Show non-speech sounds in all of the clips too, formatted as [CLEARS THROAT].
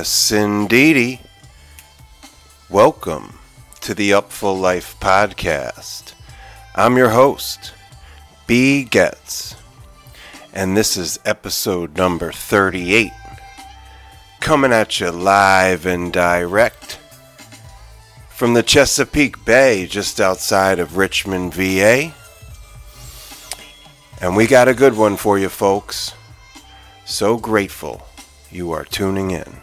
Yes, indeedy. Welcome to the Upful Life podcast. I'm your host, B. Getz, and this is episode number 38. Coming at you live and direct from the Chesapeake Bay just outside of Richmond, VA. And we got a good one for you, folks. So grateful you are tuning in.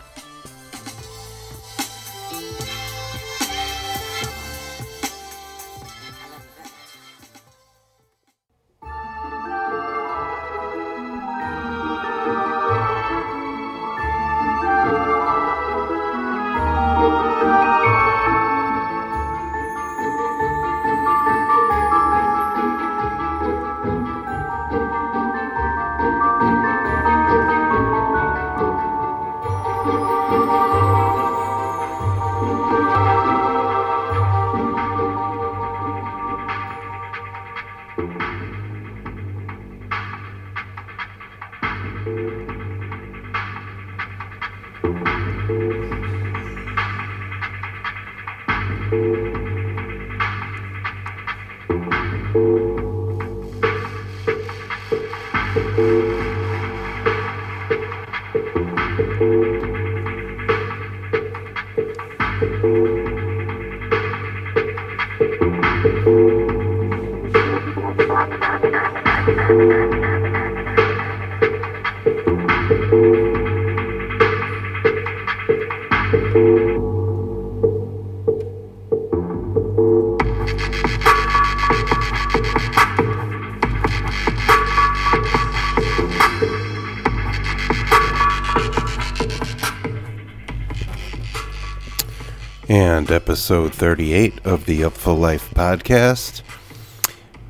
Episode 38 of the Upful Life podcast,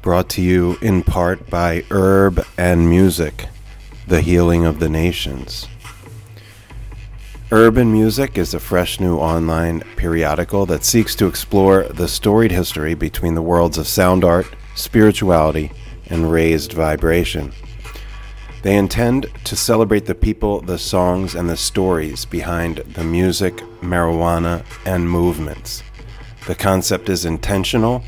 brought to you in part by Herb and Music, the healing of the nations. Herban Music is a fresh new online periodical that seeks to explore the storied history between the worlds of sound art, spirituality, and raised vibration. They intend to celebrate the people, the songs, and the stories behind the music, marijuana, and movements. The concept is intentional.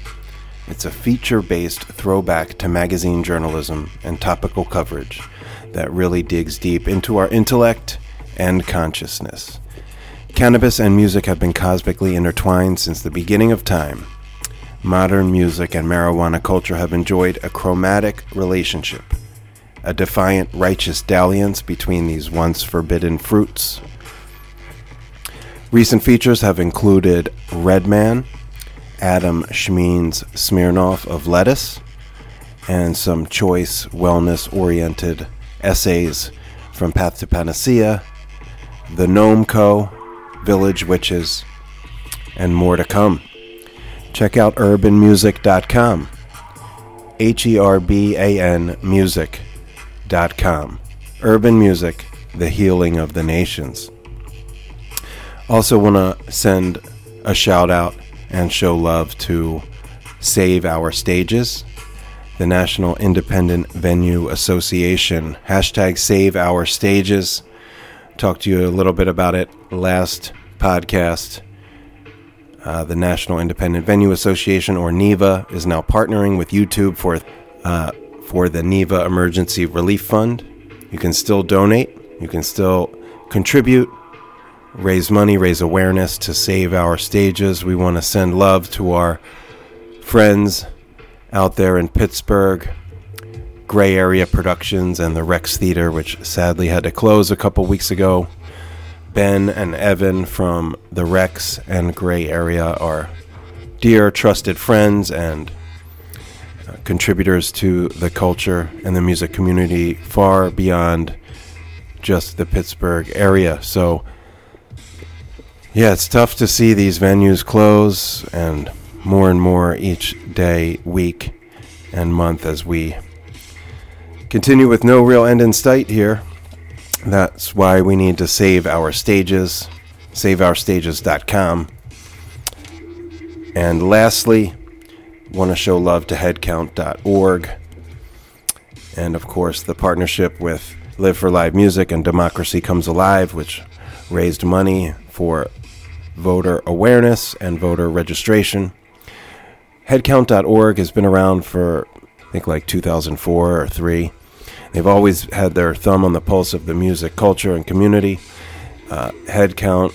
It's a feature based throwback to magazine journalism and topical coverage that really digs deep into our intellect and consciousness. Cannabis and music have been cosmically intertwined since the beginning of time. Modern music and marijuana culture have enjoyed a chromatic relationship a defiant, righteous dalliance between these once forbidden fruits. Recent features have included Redman, Adam Shmeeans Smirnoff of Lettuce, and some choice wellness oriented essays from Path to Panacea, The Gnome Co., Village Witches, and more to come. Check out herbanmusic.com. H E R B A N music com. Herban Music, the healing of the nations. Also, want to send a shout out and show love to Save Our Stages, the National Independent Venue Association. Hashtag Save Our Stages. Talked to you a little bit about it last podcast. Uh, the National Independent Venue Association, or NIVA, is now partnering with YouTube for uh, for the NIVA Emergency Relief Fund. You can still donate, you can still contribute, raise money, raise awareness to save our stages. We want to send love to our friends out there in Pittsburgh, Gray Area Productions, and the Rex Theater, which sadly had to close a couple weeks ago. Ben and Evan from the Rex and Gray Area are dear, trusted friends and uh, contributors to the culture and the music community far beyond just the Pittsburgh area. So, yeah, it's tough to see these venues close and more and more each day, week, and month as we continue with no real end in sight here. That's why we need to save our stages, saveourstages.com. And lastly, want to show love to headcount.org. And of course, the partnership with Live for Live Music and Democracy Comes Alive, which raised money for voter awareness and voter registration. Headcount.org has been around for, I think, like 2004 or 3. They've always had their thumb on the pulse of the music culture and community. Uh, Headcount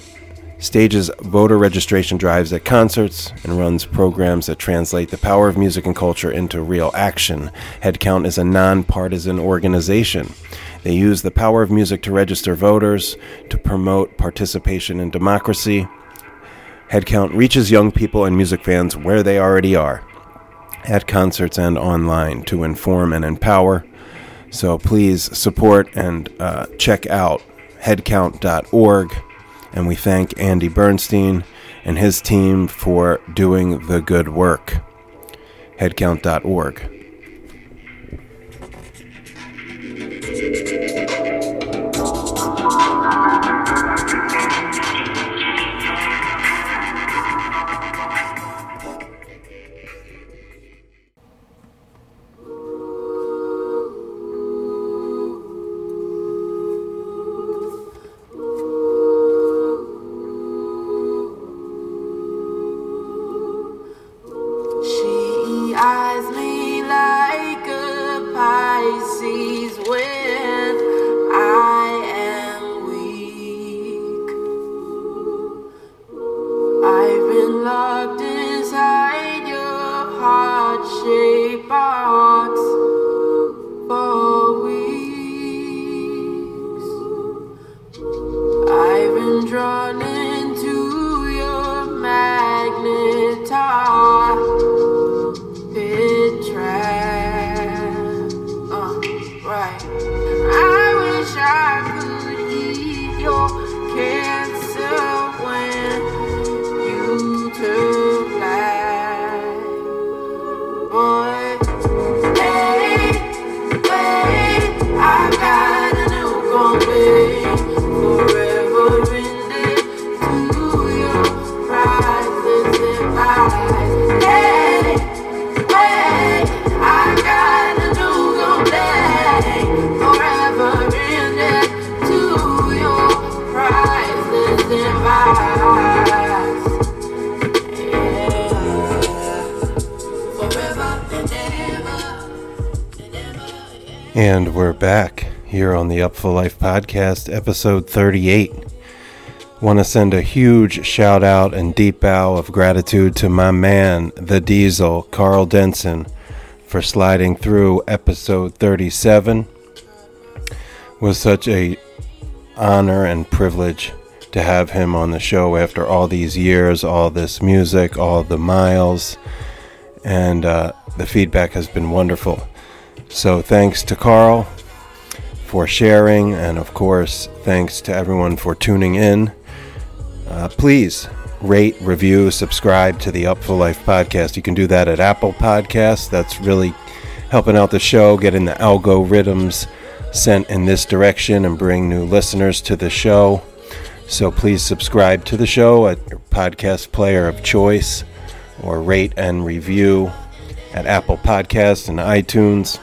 stages voter registration drives at concerts and runs programs that translate the power of music and culture into real action. Headcount is a nonpartisan organization. They use the power of music to register voters, to promote participation in democracy. Headcount reaches young people and music fans where they already are, at concerts and online, to inform and empower. So please support and uh, check out headcount.org. And we thank Andy Bernstein and his team for doing the good work. Headcount.org. podcast, episode 38. Want to send a huge shout out and deep bow of gratitude to my man, the Diesel, Karl Denson, for sliding through episode 37. Was such a honor and privilege to have him on the show after all these years, all this music, all the miles, and uh, the feedback has been wonderful. So thanks to Karl for sharing, and of course, thanks to everyone for tuning in. Uh, please rate, review, subscribe to the Upful Life podcast. You can do that at Apple Podcasts. That's really helping out the show, getting the algorithms sent in this direction, and bring new listeners to the show. So please subscribe to the show at your podcast player of choice, or rate and review at Apple Podcasts and iTunes.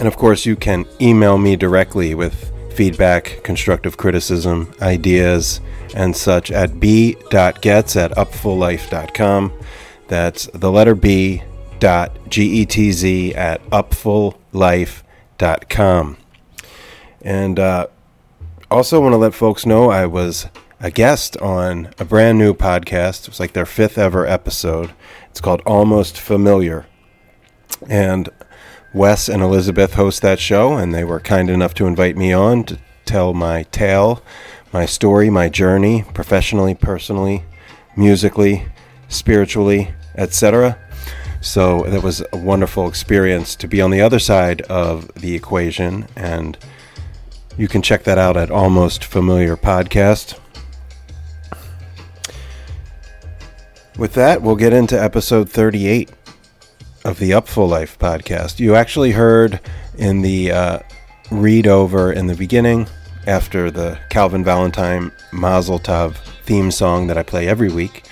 And of course, you can email me directly with feedback, constructive criticism, ideas, and such at b.getz at upfullife.com. That's the letter B dot G-E-T-Z at upfullife.com. And uh, also want to let folks know I was a guest on a brand new podcast. It was like their fifth ever episode. It's called Almost Familiar. And Wes and Elizabeth host that show, and they were kind enough to invite me on to tell my tale, my story, my journey, professionally, personally, musically, spiritually, etc. So that was a wonderful experience to be on the other side of the equation, and you can check that out at Almost Familiar Podcast. With that, we'll get into episode 38 of the Upful Life podcast. You actually heard in the uh, read over in the beginning, after the Calvin Valentine Mazel Tov theme song that I play every week,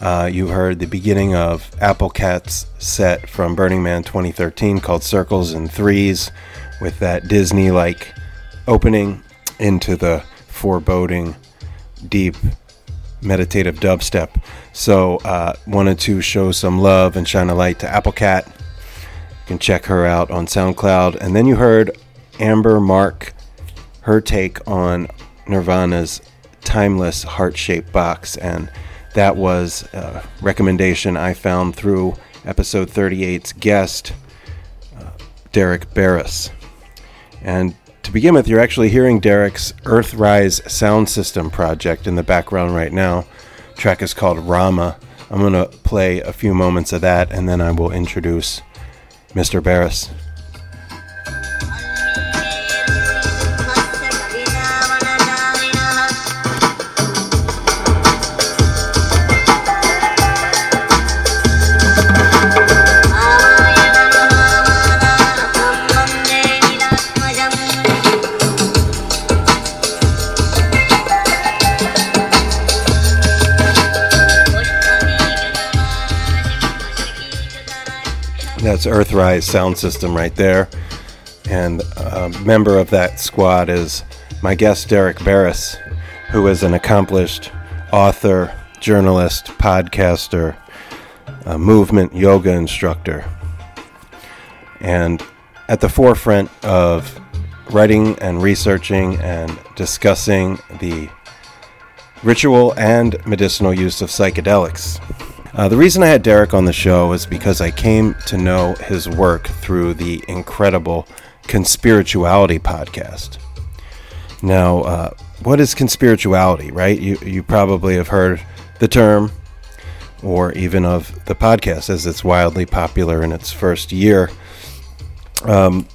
uh, you heard the beginning of Apple Cat's set from Burning Man 2013 called Circles and Threes with that Disney like opening into the foreboding, deep, meditative dubstep. So, uh, wanted to show some love and shine a light to Applecat. You can check her out on SoundCloud. And then you heard Amber Mark, her take on Nirvana's timeless heart shaped box. And that was a recommendation I found through episode 38's guest, uh, Derek Beres. And to begin with, you're actually hearing Derek's Earthrise sound system project in the background right now. The track is called Rama. I'm going to play a few moments of that and then I will introduce Mr. Beres. Earthrise sound system right there. And a member of that squad is my guest, Derek Beres, who is an accomplished author, journalist, podcaster, movement yoga instructor, and at the forefront of writing and researching and discussing the ritual and medicinal use of psychedelics. Uh, the reason I had Derek on the show is because I came to know his work through the incredible Conspirituality podcast. Now, uh, what is conspirituality, right? You, you probably have heard the term or even of the podcast as it's wildly popular in its first year. Um,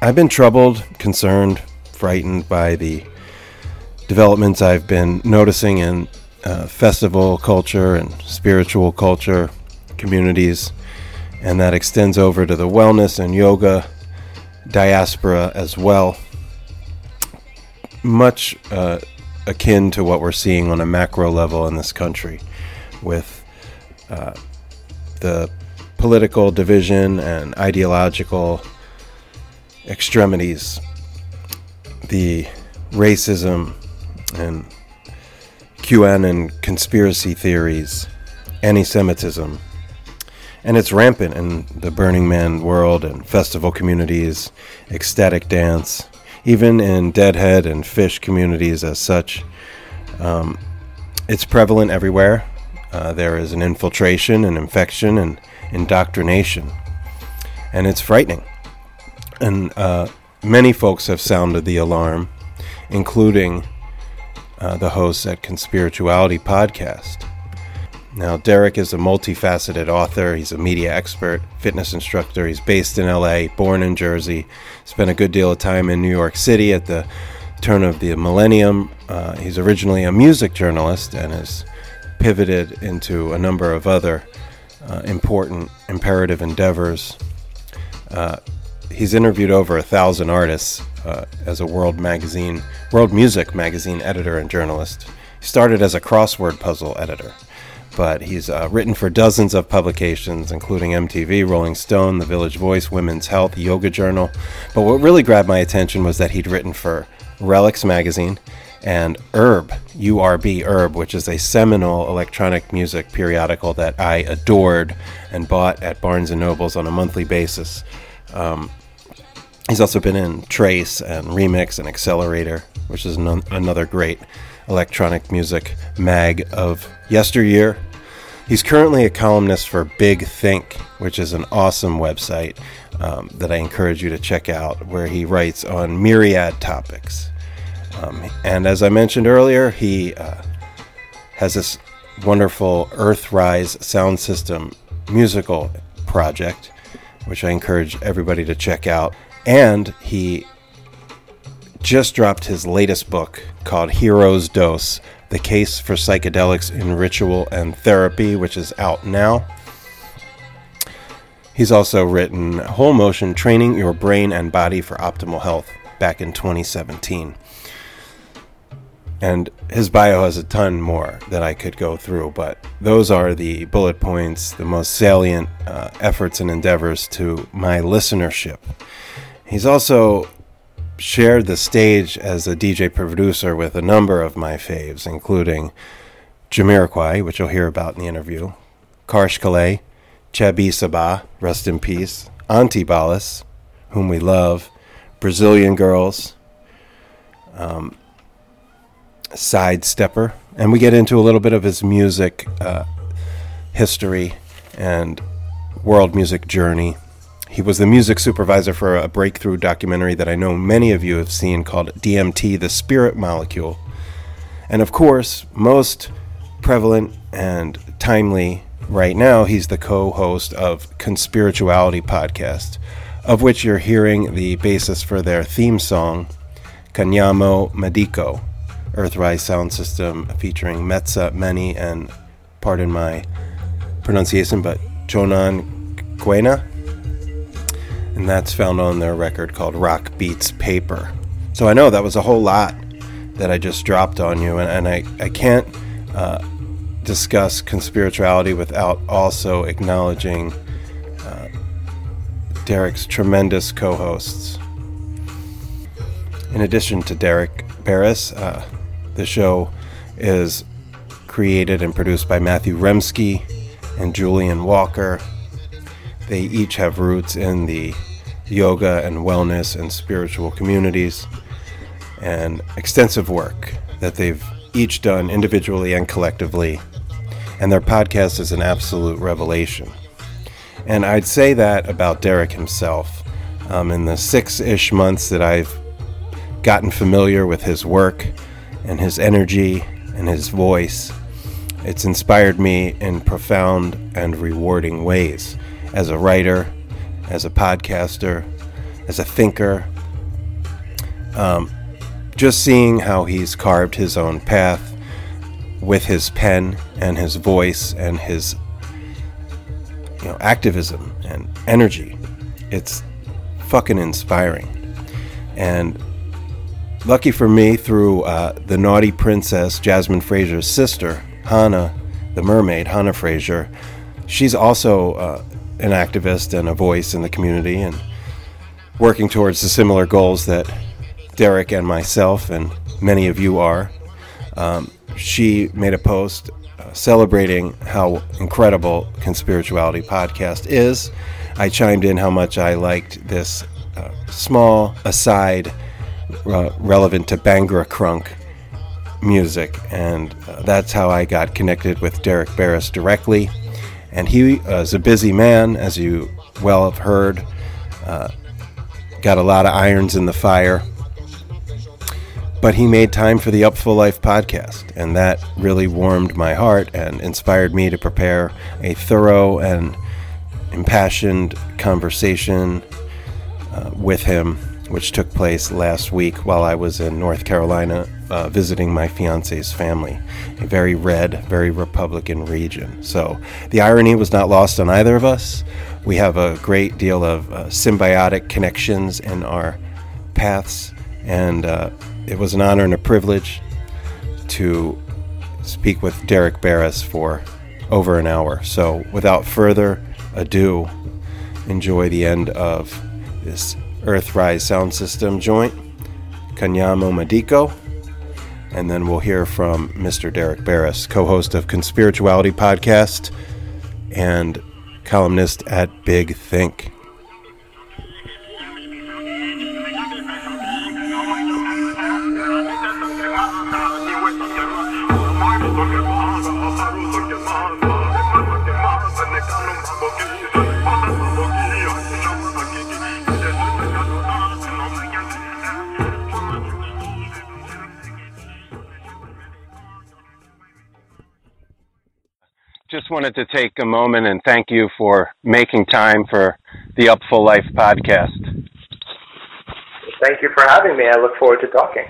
I've been troubled, concerned, frightened by the developments I've been noticing in uh, festival culture and spiritual culture communities, and that extends over to the wellness and yoga diaspora as well. Much uh, akin to what we're seeing on a macro level in this country with uh, the political division and ideological extremities, the racism and QAnon conspiracy theories, anti Semitism. And it's rampant in the Burning Man world and festival communities, ecstatic dance, even in Deadhead and Phish communities as such. Um, it's prevalent everywhere. Uh, there is an infiltration and infection and indoctrination. And it's frightening. And uh, many folks have sounded the alarm, including uh, the hosts at Conspirituality Podcast. Now, Derek is a multifaceted author. He's a media expert, fitness instructor. He's based in LA, born in Jersey, spent a good deal of time in New York City at the turn of the millennium. Uh, he's originally a music journalist and has pivoted into a number of other uh, important, imperative endeavors. Uh, he's interviewed over a thousand artists uh, as a world magazine, world music magazine editor and journalist. He started as a crossword puzzle editor, but he's uh, written for dozens of publications, including MTV, Rolling Stone, The Village Voice, Women's Health, Yoga Journal. But what really grabbed my attention was that he'd written for Relix magazine and Urb, URB Urb, which is a seminal electronic music periodical that I adored and bought at Barnes and Nobles on a monthly basis. Um, He's also been in Trace and Remix and XLR8R, which is an- another great electronic music mag of yesteryear. He's currently a columnist for Big Think, which is an awesome website um, that I encourage you to check out, where he writes on myriad topics. Um, and as I mentioned earlier, he uh, has this wonderful Earthrise sound system musical project, which I encourage everybody to check out. And he just dropped his latest book called Hero's Dose The Case for Psychedelics in Ritual and Therapy, which is out now. He's also written Whole Motion Training Your Brain and Body for Optimal Health back in 2017. And his bio has a ton more that I could go through, but those are the bullet points, the most salient uh, efforts and endeavors to my listenership. He's also shared the stage as a DJ producer with a number of my faves, including Jamiroquai, which you'll hear about in the interview, Karsh Kale, Cheb i Sabbah, rest in peace, Auntie Antibalas, whom we love, Brazilian Girls, um, Sidestepper, and we get into a little bit of his music uh, history and world music journey. He was the music supervisor for a breakthrough documentary that I know many of you have seen called DMT, The Spirit Molecule. And of course, most prevalent and timely right now, he's the co host of Conspirituality Podcast, of which you're hearing the basis for their theme song, Kanyamo Medico, Earthrise Sound System featuring Metza Meni and, pardon my pronunciation, but Jonan Quena. And that's found on their record called Rock Beats Paper. So I know that was a whole lot that I just dropped on you, and, and I, I can't uh, discuss conspirituality without also acknowledging uh, Derek's tremendous co hosts. In addition to Derek Beres, uh, the show is created and produced by Matthew Remski and Julian Walker. They each have roots in the yoga and wellness and spiritual communities and extensive work that they've each done individually and collectively. And their podcast is an absolute revelation. And I'd say that about Derek himself. Um, in the six ish months that I've gotten familiar with his work and his energy and his voice, it's inspired me in profound and rewarding ways as a writer, as a podcaster, as a thinker. Um, just seeing how he's carved his own path with his pen and his voice and his you know activism and energy it's fucking inspiring and lucky for me through uh, the naughty princess jasmine fraser's sister hannah the mermaid hannah fraser she's also uh, an activist and a voice in the community and working towards the similar goals that derek and myself and many of you are um, she made a post uh, celebrating how incredible Conspirituality podcast is. I chimed in how much I liked this uh, small aside uh, relevant to Bhangra Crunk music, and uh, that's how I got connected with Derek Beres directly. And he is a busy man, as you well have heard. Uh, got a lot of irons in the fire but he made time for the Upful Life podcast, and that really warmed my heart and inspired me to prepare a thorough and impassioned conversation uh, with him, which took place last week while I was in North Carolina uh, visiting my fiance's family, a very red, very Republican region. So the irony was not lost on either of us. We have a great deal of uh, symbiotic connections in our paths, and uh, it was an honor and a privilege to speak with Derek Beres for over an hour. So, without further ado, enjoy the end of this Earthrise sound system joint, Kanyamo Medico, and then we'll hear from Mr. Derek Beres, co host of Conspirituality Podcast and columnist at Big Think. Just wanted to take a moment and thank you for making time for the Up Full Life podcast. Thank you for having me. I look forward to talking.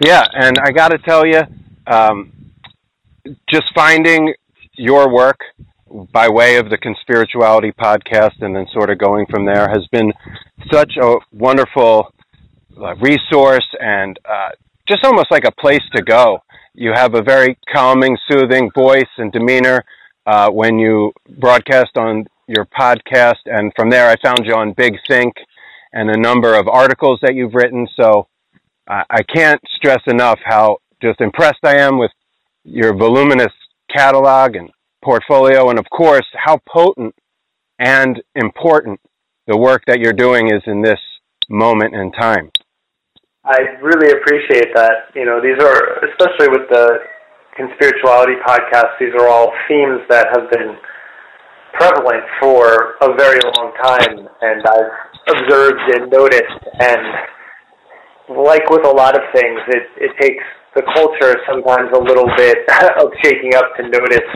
Yeah, and I got to tell you, um, just finding your work by way of the Conspirituality podcast and then sort of going from there has been such a wonderful uh, resource and uh, just almost like a place to go. You have a very calming, soothing voice and demeanor uh, when you broadcast on your podcast, and from there I found you on Big Think, and a number of articles that you've written. So I can't stress enough how just impressed I am with your voluminous catalog and portfolio, and of course, how potent and important the work that you're doing is in this moment in time. I really appreciate that. You know, these are, especially with the conspirituality podcast, these are all themes that have been prevalent for a very long time, and I've observed and noticed. And like with a lot of things, it, it takes the culture sometimes a little bit [LAUGHS] of shaking up to notice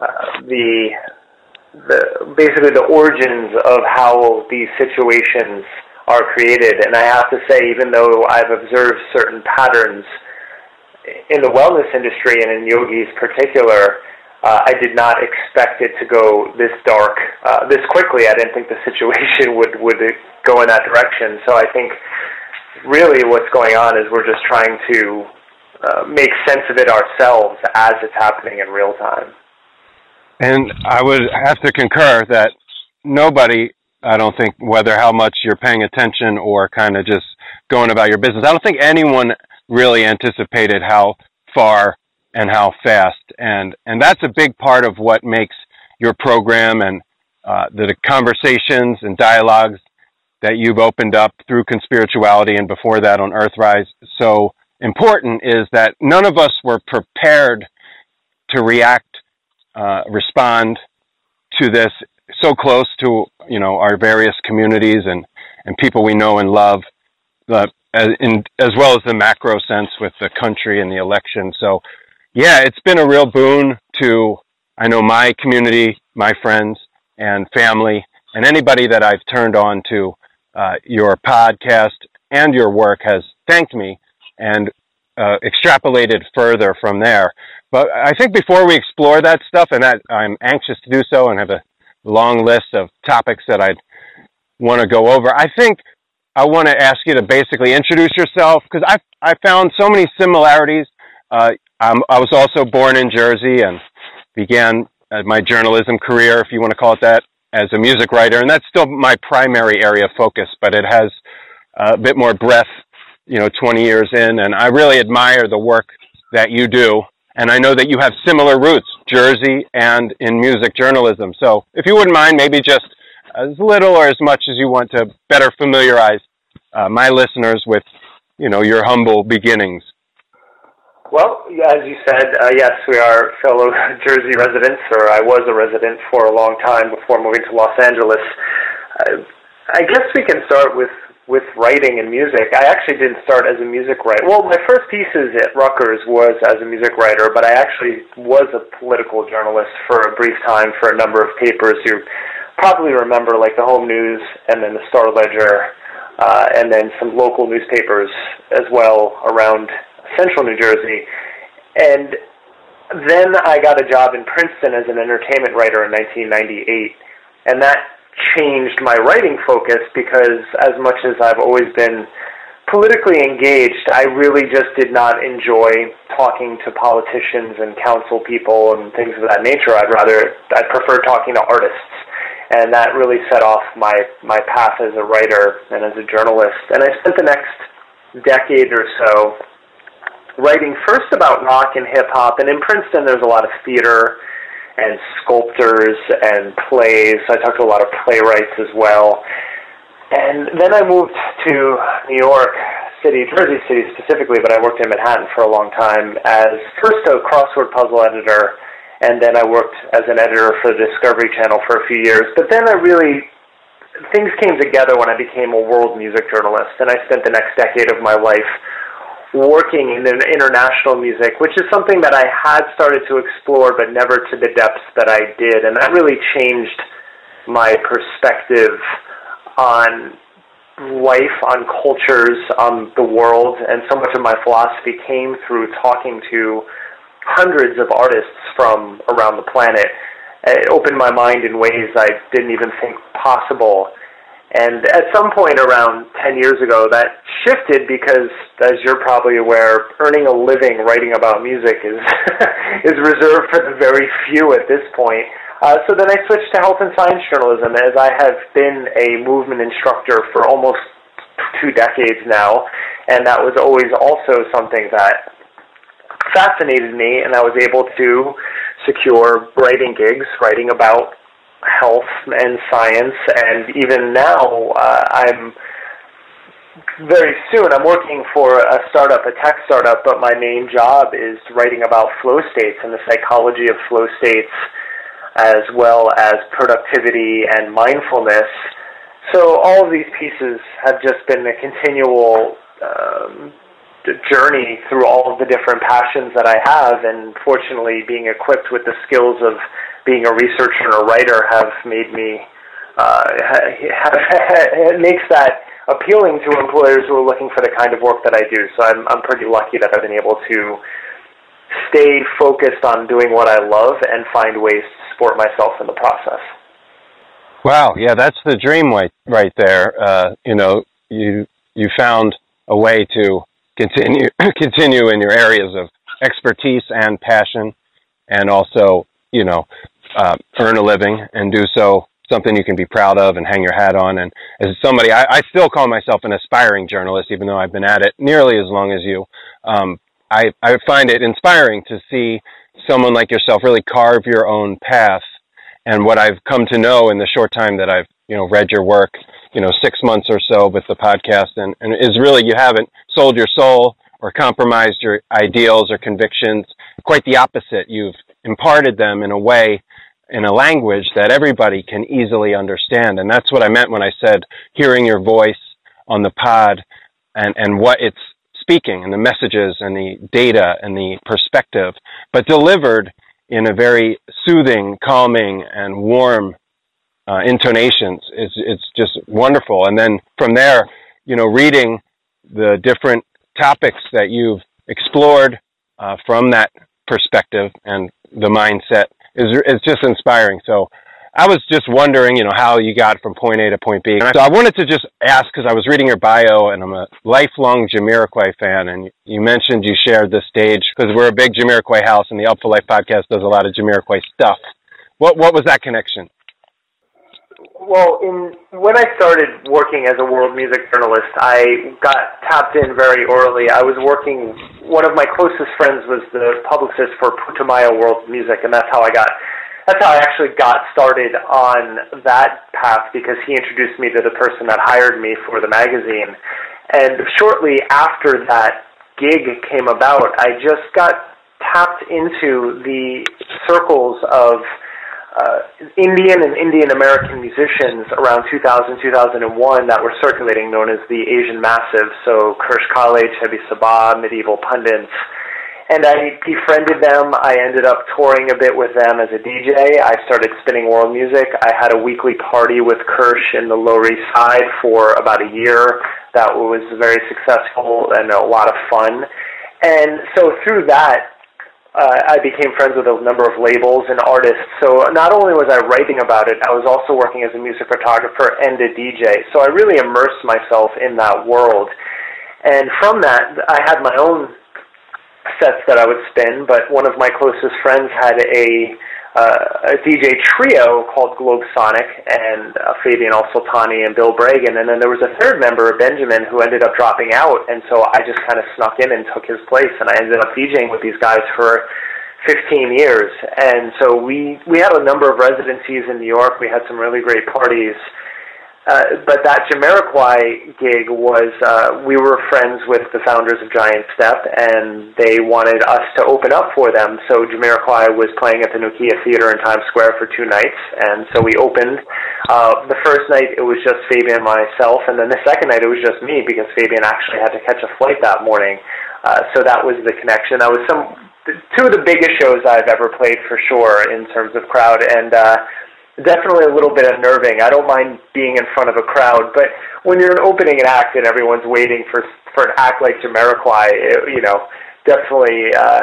uh, the the basically the origins of how these situations are created. And I have to say, even though I've observed certain patterns in the wellness industry and in yogis particular, uh, I did not expect it to go this dark uh, this quickly. I didn't think the situation [LAUGHS] would would go in that direction. So I think really what's going on is we're just trying to uh, make sense of it ourselves as it's happening in real time. And I would have to concur that nobody I don't think whether how much you're paying attention or kind of just going about your business. I don't think anyone really anticipated how far and how fast, and and that's a big part of what makes your program and uh, the, conversations and dialogues that you've opened up through conspirituality and before that on Earthrise so important is that none of us were prepared to react, uh, respond to this so close to you know our various communities and and people we know and love, the as in as well as the macro sense with the country and the election. So, yeah, it's been a real boon to I know my community, my friends and family, and anybody that I've turned on to uh, your podcast and your work has thanked me and uh, extrapolated further from there. But I think before we explore that stuff, and that I'm anxious to do so, and have a long list of topics that I'd want to go over. I think I want to ask you to basically introduce yourself because I I found so many similarities. Uh, i was also born in Jersey and began uh, my journalism career, if you want to call it that, as a music writer, and that's still my primary area of focus. But it has a bit more breadth, you know, 20 years in, and I really admire the work that you do and I know that you have similar roots, Jersey and in music journalism. So if you wouldn't mind, maybe just as little or as much as you want to better familiarize uh, my listeners with, you know, your humble beginnings. Well, as you said, uh, yes, we are fellow [LAUGHS] Jersey residents, or I was a resident for a long time before moving to Los Angeles. I guess we can start with with writing and music. I actually didn't start as a music writer. Well, my first pieces at Rutgers was as a music writer, but I actually was a political journalist for a brief time for a number of papers. You probably remember like the Home News and then the Star Ledger, uh, and then some local newspapers as well around central New Jersey. And then I got a job in Princeton as an entertainment writer in 1998, and that changed my writing focus because as much as I've always been politically engaged, I really just did not enjoy talking to politicians and council people and things of that nature. I'd rather I prefer talking to artists. And that really set off my my path as a writer and as a journalist. And I spent the next decade or so writing first about rock and hip hop. And in Princeton, there's a lot of theater and sculptors and plays. I talked to a lot of playwrights as well. And then I moved to New York City, Jersey City specifically, but I worked in Manhattan for a long time as first a crossword puzzle editor, and then I worked as an editor for the Discovery Channel for a few years. But then I really, things came together when I became a world music journalist, and I spent the next decade of my life working in international music, which is something that I had started to explore, but never to the depths that I did. And that really changed my perspective on life, on cultures, on the world. And so much of my philosophy came through talking to hundreds of artists from around the planet. It opened my mind in ways I didn't even think possible. And at some point around 10 years ago, that shifted because, as you're probably aware, earning a living writing about music is [LAUGHS] is reserved for the very few at this point. Uh, so then I switched to health and science journalism as I have been a movement instructor for almost two decades now, and that was always also something that fascinated me, and I was able to secure writing gigs, writing about health and science, and even now uh, I'm very soon I'm working for a startup, a tech startup, but my main job is writing about flow states and the psychology of flow states as well as productivity and mindfulness. So all of these pieces have just been a continual um, journey through all of the different passions that I have, and fortunately, being equipped with the skills of being a researcher and a writer have made me uh, [LAUGHS] it makes that appealing to employers who are looking for the kind of work that I do. So I'm I'm pretty lucky that I've been able to stay focused on doing what I love and find ways to support myself in the process. Wow, yeah, that's the dream right right there. Uh, you know, you you found a way to continue [COUGHS] continue in your areas of expertise and passion, and also you know uh, earn a living and do so something you can be proud of and hang your hat on. And as somebody, I, I still call myself an aspiring journalist, even though I've been at it nearly as long as you. Um, I, I find it inspiring to see someone like yourself really carve your own path. And what I've come to know in the short time that I've, you know, read your work, you know, six months or so with the podcast and, and is really you haven't sold your soul or compromised your ideals or convictions. Quite the opposite. You've imparted them in a way, in a language that everybody can easily understand. And that's what I meant when I said hearing your voice on the pod and, and what it's speaking and the messages and the data and the perspective, but delivered in a very soothing, calming, and warm uh, intonations. It's it's just wonderful. And then from there, you know, reading the different topics that you've explored uh, from that perspective and the mindset is just inspiring. So I was just wondering, you know, how you got from point A to point B. So I wanted to just ask because I was reading your bio and I'm a lifelong Jamiroquai fan, and you mentioned you shared the stage because we're a big Jamiroquai house, and the Upful Life podcast does a lot of Jamiroquai stuff. What what was that connection? Well, in when I started working as a world music journalist, I got tapped in very early. I was working. One of my closest friends was the publicist for Putumayo World Music, and that's how I got that's how I actually got started on that path because he introduced me to the person that hired me for the magazine. And shortly after that gig came about, I just got tapped into the circles of uh, Indian and Indian American musicians around 2000, 2001 that were circulating, known as the Asian Massive. So Karsh Kale, Hebi Sabah, Medieval Pundits, and I befriended them. I ended up touring a bit with them as a DJ. I started spinning world music. I had a weekly party with Karsh in the Lower East Side for about a year. That was very successful and a lot of fun. And so through that, uh, I became friends with a number of labels and artists. So not only was I writing about it, I was also working as a music photographer and a DJ. So I really immersed myself in that world. And from that, I had my own sets that I would spin, but one of my closest friends had a uh, a DJ trio called Globe Sonic, and uh, Fabian Alsultany and Bill Bragin, and then there was a third member, Benjamin, who ended up dropping out, and so I just kind of snuck in and took his place, and I ended up DJing with these guys for 15 years, and so we we had a number of residencies in New York. We had some really great parties. But that Jamiroquai gig was, uh, we were friends with the founders of Giant Step, and they wanted us to open up for them. So Jamiroquai was playing at the Nokia Theater in Times Square for two nights, and so we opened. Uh, the first night it was just Fabian and myself, and then the second night it was just me because Fabian actually had to catch a flight that morning. Uh, so that was the connection. That was some two of the biggest shows I've ever played for sure in terms of crowd, and uh, definitely a little bit unnerving. I don't mind being in front of a crowd, but when you're opening an act and everyone's waiting for for an act like Jamiroquai, it, you know, definitely uh,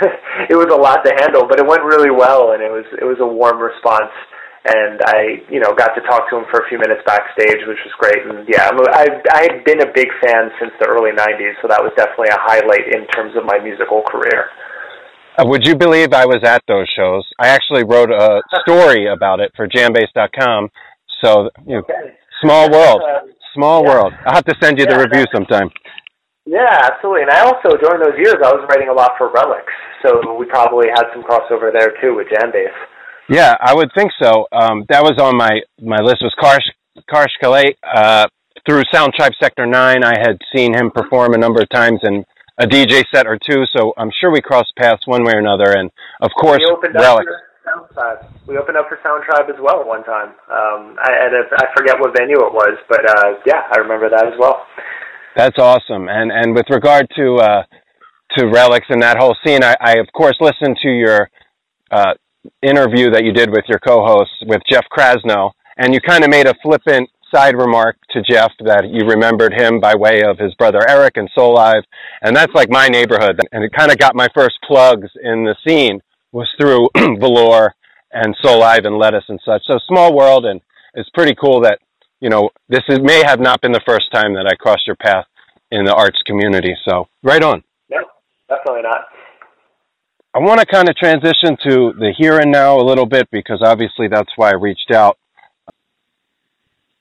[LAUGHS] it was a lot to handle. But it went really well, and it was it was a warm response. And I, you know, got to talk to him for a few minutes backstage, which was great. And yeah, I'm, I I had been a big fan since the early '90s, so that was definitely a highlight in terms of my musical career. Uh, would you believe I was at those shows? I actually wrote a story about it for Jambase.com. So, you know, okay. small world, small yeah. world. I'll have to send you yeah, the review sometime. Yeah, absolutely. And I also, during those years, I was writing a lot for Relix. So we probably had some crossover there too with Jambase. Yeah, I would think so. Um, that was on my, my list was Karsh, Karsh Kale. Uh, through Sound Tribe Sector 9, I had seen him perform a number of times and a DJ set or two, so I'm sure we crossed paths one way or another. And of course, we opened Relix. Up for Sound Tribe. We opened up for Sound Tribe as well one time. Um, I, I forget what venue it was, but uh, yeah, I remember that as well. That's awesome. And and with regard to uh, to Relix and that whole scene, I, I of course listened to your uh, interview that you did with your co-host with Jeff Krasno, and you kind of made a flippant side remark to Jeff that you remembered him by way of his brother Eric and Soulive, and that's like my neighborhood, and it kind of got my first plugs in the scene was through [CLEARS THROAT] Velour and Soulive and Lettuce and such. So small world, and it's pretty cool that you know, this is, may have not been the first time that I crossed your path in the arts community. So, right on. No, definitely not. I want to kind of transition to the here and now a little bit because obviously that's why I reached out.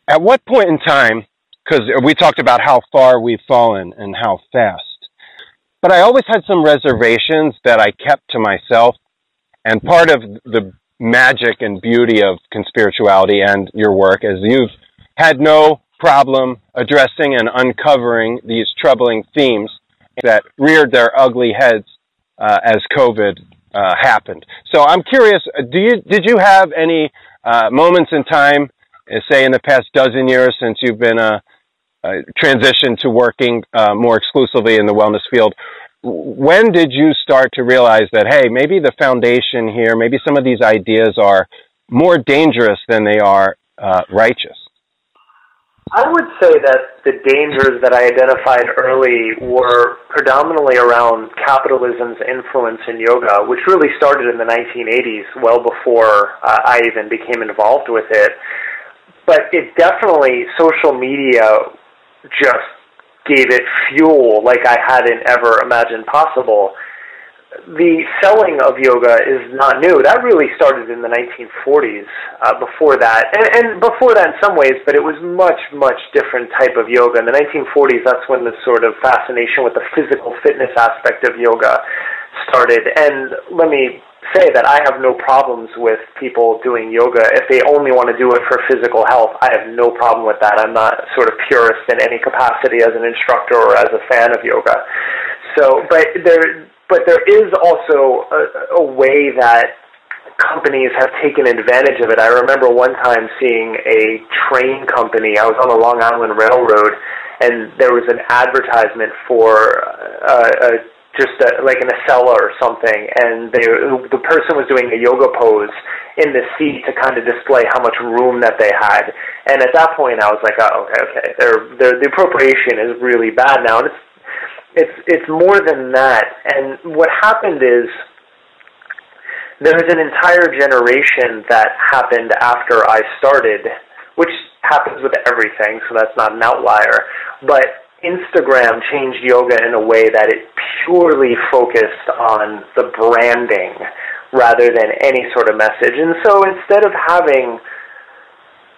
At what point in time, because we talked about how far we've fallen and how fast, but I always had some reservations that I kept to myself. And part of the magic and beauty of conspirituality and your work, as you've had no problem addressing and uncovering these troubling themes that reared their ugly heads uh, as COVID uh, happened. So I'm curious, do you did you have any uh, moments in time, say in the past dozen years since you've been a, uh, transitioned to working more exclusively in the wellness field? When did you start to realize that hey, maybe the foundation here, maybe some of these ideas are more dangerous than they are righteous? I would say that the dangers that I identified early were predominantly around capitalism's influence in yoga, which really started in the 1980s, well before uh, I even became involved with it. But it definitely, social media just gave it fuel like I hadn't ever imagined possible the selling of yoga is not new. That really started in the 1940s. Uh, before that, and, and before that in some ways, but it was much, much different type of yoga. In the 1940s, that's when the sort of fascination with the physical fitness aspect of yoga started. And let me say that I have no problems with people doing yoga if they only want to do it for physical health. I have no problem with that. I'm not sort of purist in any capacity as an instructor or as a fan of yoga. So, but there but there is also a, a way that companies have taken advantage of it. I remember one time seeing a train company. I was on the Long Island Railroad, and there was an advertisement for uh, a, just a, like an Acela or something, and they, the person was doing a yoga pose in the seat to kind of display how much room that they had. And at that point, I was like, oh, okay, okay, they're, they're, the appropriation is really bad now, and it's it's it's more than that. And what happened is there was an entire generation that happened after I started, which happens with everything, so that's not an outlier. But Instagram changed yoga in a way that it purely focused on the branding rather than any sort of message. And so instead of having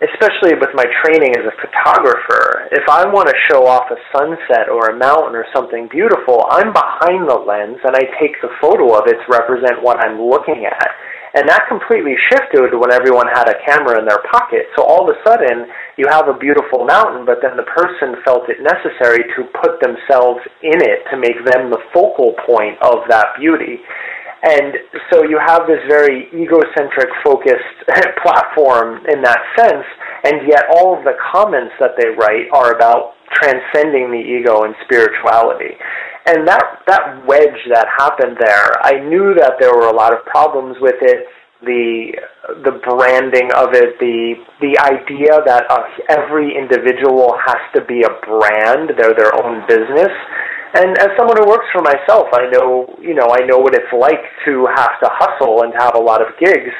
especially with my training as a photographer, if I want to show off a sunset or a mountain or something beautiful, I'm behind the lens and I take the photo of it to represent what I'm looking at. And that completely shifted when everyone had a camera in their pocket. So all of a sudden, you have a beautiful mountain, but then the person felt it necessary to put themselves in it to make them the focal point of that beauty. And so you have this very egocentric focused [LAUGHS] platform in that sense, and yet all of the comments that they write are about transcending the ego and spirituality. And that, that wedge that happened there, I knew that there were a lot of problems with it. The the branding of it, the the idea that uh, every individual has to be a brand, they're their own business, and as someone who works for myself, I know, you know, I know what it's like to have to hustle and have a lot of gigs.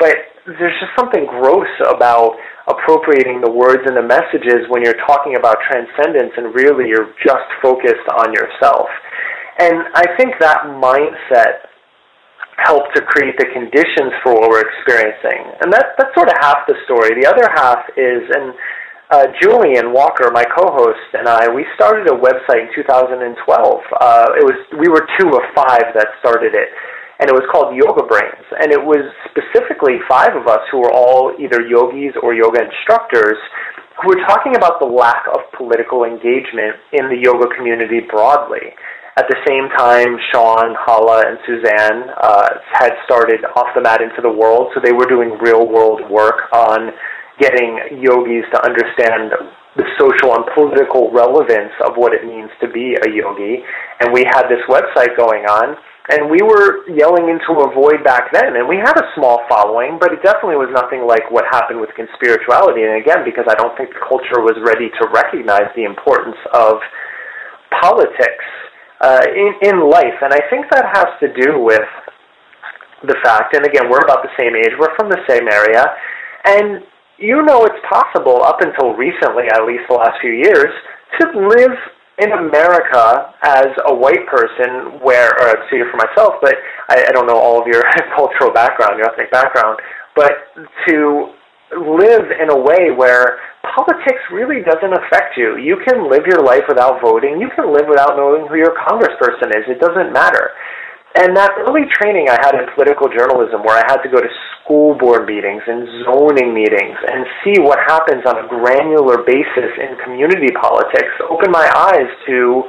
But there's just something gross about appropriating the words and the messages when you're talking about transcendence and really you're just focused on yourself. And I think that mindset helped to create the conditions for what we're experiencing. And that, that's sort of half the story. The other half is, and uh, Julian Walker, my co-host, and I, we started a website in 2012. Uh, it was we were two of five that started it, and it was called Yoga Brains. And it was specifically five of us who were all either yogis or yoga instructors who were talking about the lack of political engagement in the yoga community broadly. At the same time, Seane, Hala, and Suzanne uh, had started Off the Mat into the World, so they were doing real world work on getting yogis to understand the social and political relevance of what it means to be a yogi. And we had this website going on, and we were yelling into a void back then. And we had a small following, but it definitely was nothing like what happened with conspirituality. And again, because I don't think the culture was ready to recognize the importance of politics uh, in, in life. And I think that has to do with the fact, and again, we're about the same age, we're from the same area, and you know it's possible up until recently, at least the last few years, to live in America as a white person where, or speak for myself, but I, I don't know all of your [LAUGHS] cultural background, your ethnic background, but to live in a way where politics really doesn't affect you. You can live your life without voting. You can live without knowing who your congressperson is. It doesn't matter. And that early training I had in political journalism, where I had to go to school board meetings and zoning meetings and see what happens on a granular basis in community politics, opened my eyes to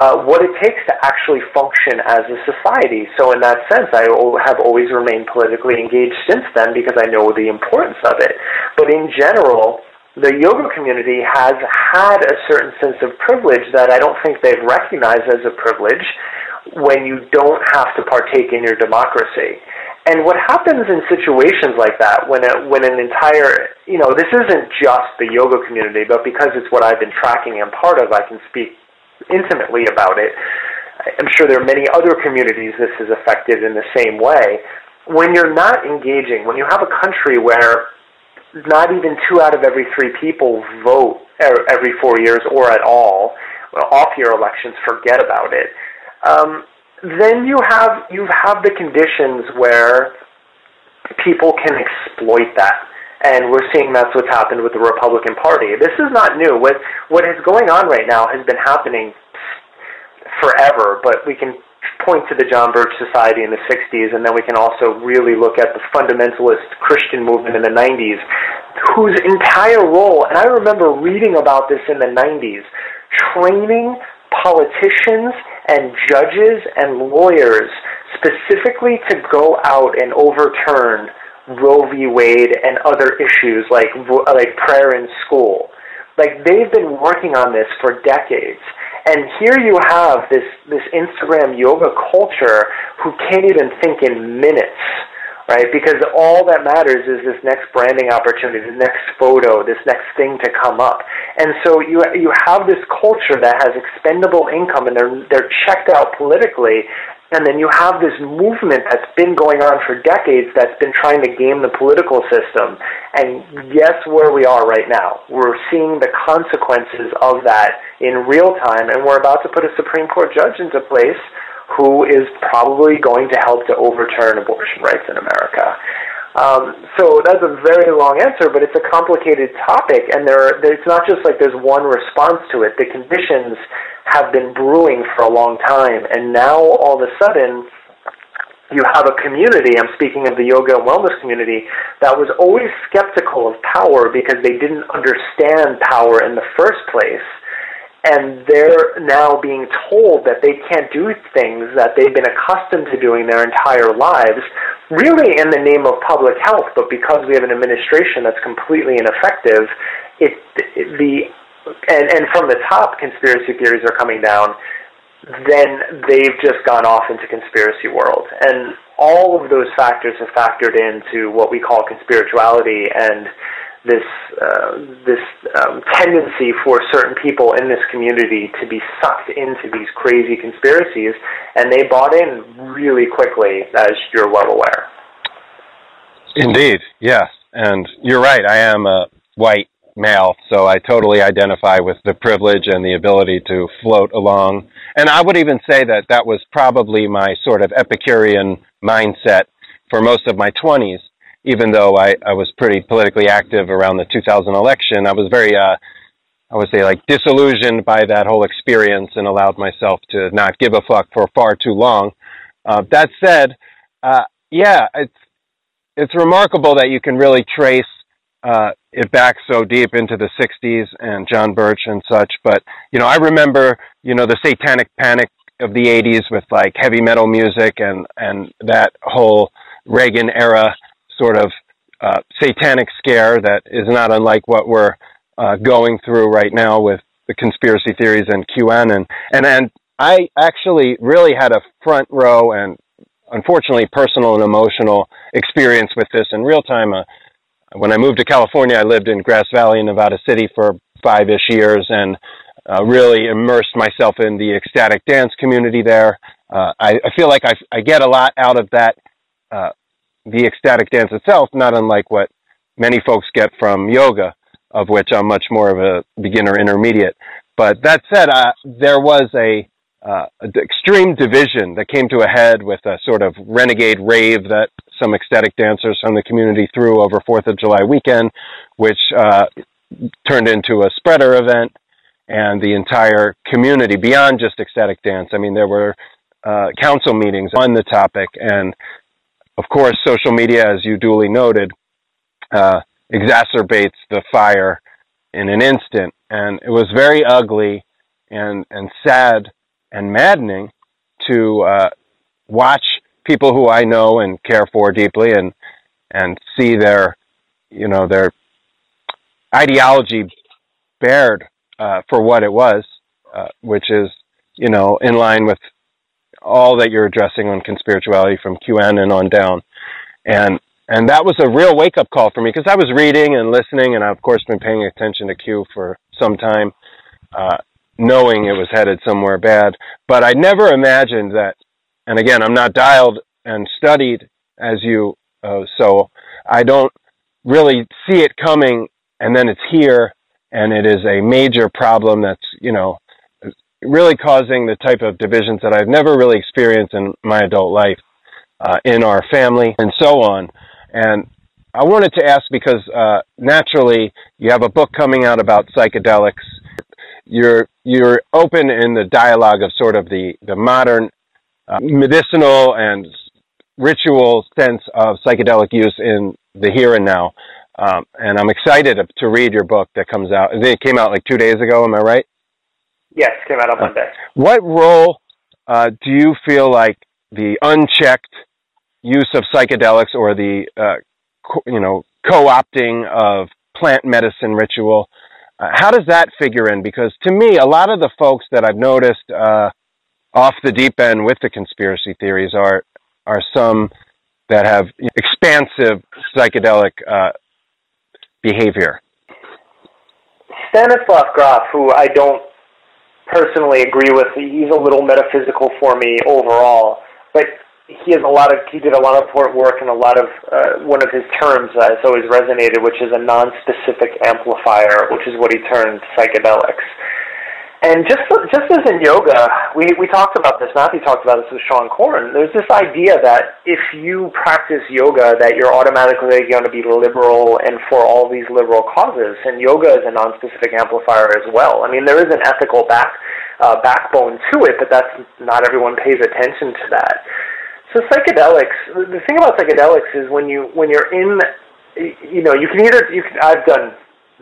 uh, what it takes to actually function as a society. So, in that sense, I have always remained politically engaged since then because I know the importance of it. But in general, the yoga community has had a certain sense of privilege that I don't think they've recognized as a privilege when you don't have to partake in your democracy. And what happens in situations like that, when a, when an entire, you know, this isn't just the yoga community, but because it's what I've been tracking and part of, I can speak intimately about it. I'm sure there are many other communities this is affected in the same way. When you're not engaging, when you have a country where not even two out of every three people vote every four years or at all, off year elections, forget about it um, then you have you have the conditions where people can exploit that. And we're seeing that's what's happened with the Republican Party. This is not new. What what is going on right now has been happening forever, but we can point to the John Birch Society in the 60s, and then we can also really look at the fundamentalist Christian movement in the 90s, whose entire role, and I remember reading about this in the 90s, training politicians and judges and lawyers specifically to go out and overturn Roe v. Wade and other issues like like prayer in school. Like they've been working on this for decades. And here you have this this Instagram yoga culture who can't even think in minutes right? Because all that matters is this next branding opportunity, the next photo, this next thing to come up. And so you you have this culture that has expendable income and they're they're checked out politically. And then you have this movement that's been going on for decades that's been trying to game the political system. And guess where we are right now? We're seeing the consequences of that in real time, and we're about to put a Supreme Court judge into place who is probably going to help to overturn abortion rights in America. Um, so that's a very long answer, but it's a complicated topic, and there, are, it's not just like there's one response to it. The conditions have been brewing for a long time, and now all of a sudden, you have a community, I'm speaking of the yoga and wellness community, that was always skeptical of power because they didn't understand power in the first place and they're now being told that they can't do things that they've been accustomed to doing their entire lives, really in the name of public health, but because we have an administration that's completely ineffective, it, it the and, and from the top conspiracy theories are coming down, then they've just gone off into conspiracy world. And all of those factors have factored into what we call conspirituality and this uh, this um, tendency for certain people in this community to be sucked into these crazy conspiracies, and they bought in really quickly, as you're well aware. Indeed, yes, and you're right. I am a white male, so I totally identify with the privilege and the ability to float along. And I would even say that that was probably my sort of Epicurean mindset for most of my 20s. Even though I, I was pretty politically active around the 2000 election, I was very, uh, I would say, like disillusioned by that whole experience and allowed myself to not give a fuck for far too long. Uh, that said, uh, yeah, it's it's remarkable that you can really trace uh, it back so deep into the 60s and John Birch and such. But, you know, I remember, you know, the satanic panic of the 80s with like heavy metal music and, and that whole Reagan era sort of uh, satanic scare that is not unlike what we're uh, going through right now with the conspiracy theories and QAnon. And, and I actually really had a front row and unfortunately personal and emotional experience with this in real time. Uh, when I moved to California, I lived in Grass Valley, Nevada City for five ish years and uh, really immersed myself in the ecstatic dance community there. Uh, I, I, feel like I, I, get a lot out of that, uh, the ecstatic dance itself, not unlike what many folks get from yoga, of which I'm much more of a beginner intermediate. But that said, uh, there was a uh, extreme division that came to a head with a sort of renegade rave that some ecstatic dancers from the community threw over Fourth of July weekend, which uh, turned into a spreader event, and the entire community beyond just ecstatic dance. I mean, there were uh, council meetings on the topic, and of course, social media, as you duly noted, uh, exacerbates the fire in an instant, and it was very ugly and and sad and maddening to uh, watch people who I know and care for deeply and and see their you know their ideology bared uh, for what it was, uh, which is you know in line with all that you're addressing on conspirituality from QAnon on down, and and that was a real wake up call for me because I was reading and listening, and I've of course been paying attention to Q for some time, uh, knowing it was headed somewhere bad. But I never imagined that, and again, I'm not dialed and studied as you, uh, so I don't really see it coming, and then it's here, and it is a major problem that's, you know, really causing the type of divisions that I've never really experienced in my adult life uh, in our family and so on. And I wanted to ask because uh, naturally you have a book coming out about psychedelics you're you're open in the dialogue of sort of the the modern uh, medicinal and ritual sense of psychedelic use in the here and now. Um, and I'm excited to read your book that comes out. It came out like two days ago. Am I right? Yes, came out on uh, Monday. what role uh, do you feel like the unchecked use of psychedelics or the uh, co- you know co-opting of plant medicine ritual uh, how does that figure in? Because to me, a lot of the folks that I've noticed uh, off the deep end with the conspiracy theories are are some that have expansive psychedelic uh, behavior. Stanislav Grof, who I don't personally agree with, he's a little metaphysical for me overall, but he has a lot of he did a lot of port work and a lot of uh, one of his terms that has always resonated, which is a non-specific amplifier, which is what he termed psychedelics. And just just as in yoga, we we talked about this. Matthew talked about this with Seane Corn. There's this idea that if you practice yoga, that you're automatically going to be liberal and for all these liberal causes. And yoga is a non-specific amplifier as well. I mean, there is an ethical back uh, backbone to it, but that's not everyone pays attention to that. So psychedelics. The thing about psychedelics is when you when you're in, you know, you can either you can. I've done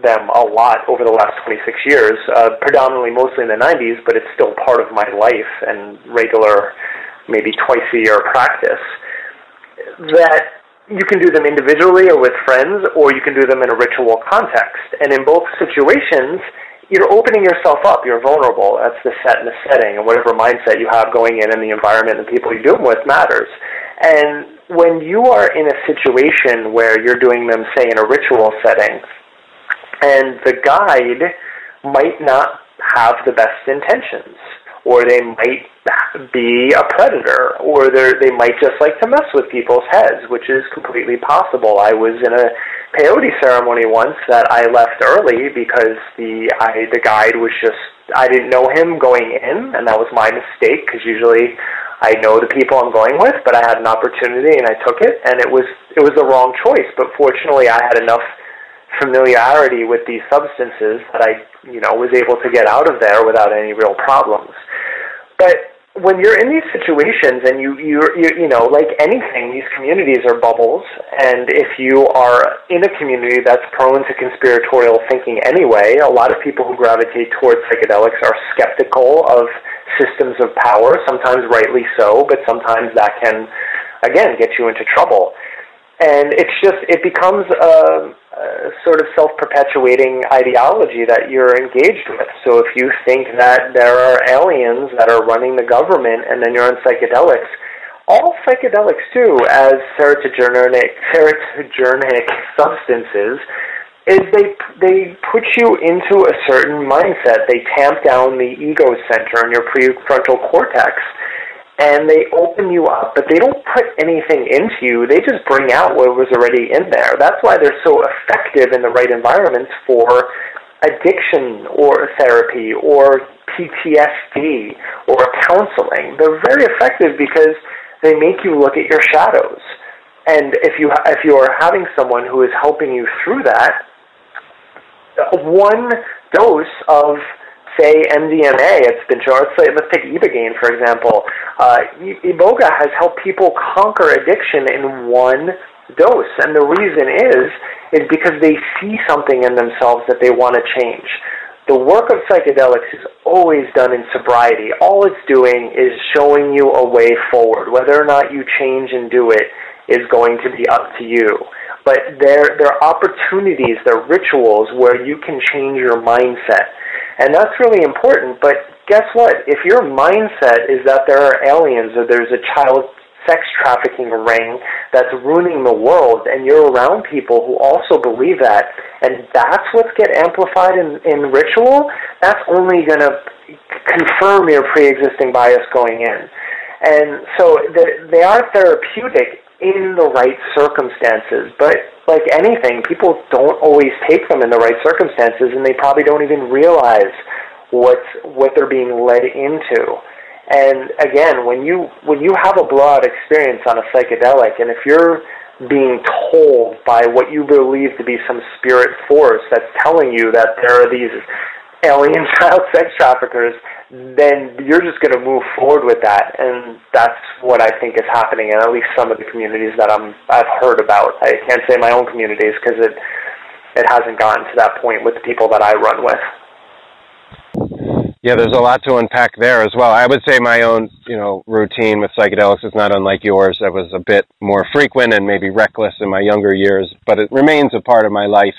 them a lot over the last 26 years, uh, predominantly mostly in the 90s, but it's still part of my life and regular, maybe twice a year practice. That you can do them individually or with friends, or you can do them in a ritual context. And in both situations, you're opening yourself up. You're vulnerable. That's the set and the setting, and whatever mindset you have going in, and the environment and people you do them with matters. And when you are in a situation where you're doing them, say, in a ritual setting, and the guide might not have the best intentions, or they might be a predator, or they might just like to mess with people's heads, which is completely possible. I was in a peyote ceremony once that I left early because the I the guide was just I didn't know him going in, and that was my mistake because usually I know the people I'm going with, but I had an opportunity and I took it, and it was it was the wrong choice. But fortunately, I had enough familiarity with these substances that I, you know, was able to get out of there without any real problems. But when you're in these situations and you you you know like anything these communities are bubbles and if you are in a community that's prone to conspiratorial thinking anyway a lot of people who gravitate towards psychedelics are skeptical of systems of power sometimes rightly so but sometimes that can again get you into trouble and it's just it becomes a, a sort of self-perpetuating ideology that you're engaged with. So if you think that there are aliens that are running the government, and then you're on psychedelics, all psychedelics do, as serotonergic, serotonergic substances, is they they put you into a certain mindset. They tamp down the ego center in your prefrontal cortex and they open you up, but they don't put anything into you. They just bring out what was already in there. That's why they're so effective in the right environments for addiction or therapy or PTSD or counseling. They're very effective because they make you look at your shadows. And if you if you are having someone who is helping you through that, one dose of say MDMA, it's been say, let's take Ibogaine, for example. Uh, Iboga has helped people conquer addiction in one dose. And the reason is, is because they see something in themselves that they want to change. The work of psychedelics is always done in sobriety. All it's doing is showing you a way forward. Whether or not you change and do it is going to be up to you. But there, there are opportunities, there are rituals where you can change your mindset and that's really important. But guess what? If your mindset is that there are aliens or there's a child sex trafficking ring that's ruining the world and you're around people who also believe that and that's what's get amplified in, in ritual, that's only going to confirm your pre-existing bias going in. And so the, they are therapeutic in the right circumstances. But like anything, people don't always take them in the right circumstances, and they probably don't even realize what what they're being led into. And again, when you when you have a blowout experience on a psychedelic, and if you're being told by what you believe to be some spirit force that's telling you that there are these alien [LAUGHS] child sex traffickers then you're just going to move forward with that, and that's what I think is happening in at least some of the communities that I'm I've heard about. I can't say my own communities because it it hasn't gotten to that point with the people that I run with. Yeah, there's a lot to unpack there as well. I would say my own, you know, routine with psychedelics is not unlike yours. I was a bit more frequent and maybe reckless in my younger years, but it remains a part of my life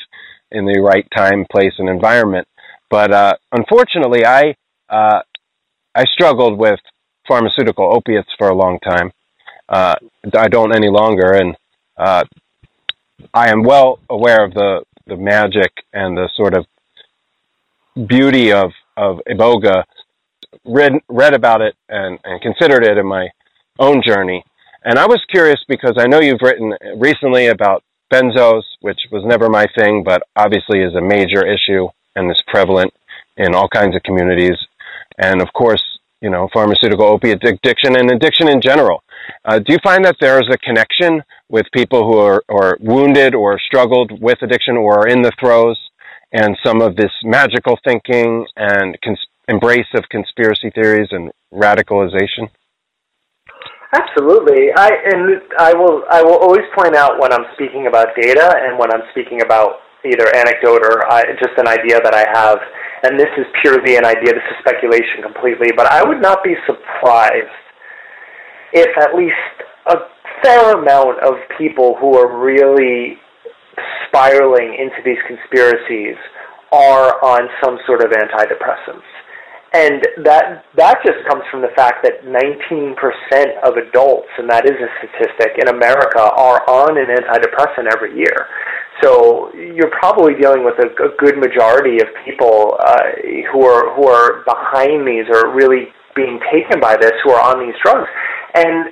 in the right time, place, and environment. But uh, unfortunately, I uh, I struggled with pharmaceutical opiates for a long time. Uh, I don't any longer, and uh, I am well aware of the the magic and the sort of beauty of of iboga. Read read about it and, and considered it in my own journey, and I was curious because I know you've written recently about benzos, which was never my thing, but obviously is a major issue and is prevalent in all kinds of communities and of course, you know, pharmaceutical opiate addiction and addiction in general. Uh, do you find that there is a connection with people who are, are wounded or struggled with addiction or are in the throes and some of this magical thinking and cons- embrace of conspiracy theories and radicalization? Absolutely. I and I will I will always point out when I'm speaking about data and when I'm speaking about either anecdote or uh, just an idea that I have and this is purely an idea, this is speculation completely, but I would not be surprised if at least a fair amount of people who are really spiraling into these conspiracies are on some sort of antidepressants. And that that just comes from the fact that 19% of adults, and that is a statistic in America, are on an antidepressant every year. So you're probably dealing with a, a good majority of people uh, who are who are behind these or really being taken by this who are on these drugs. And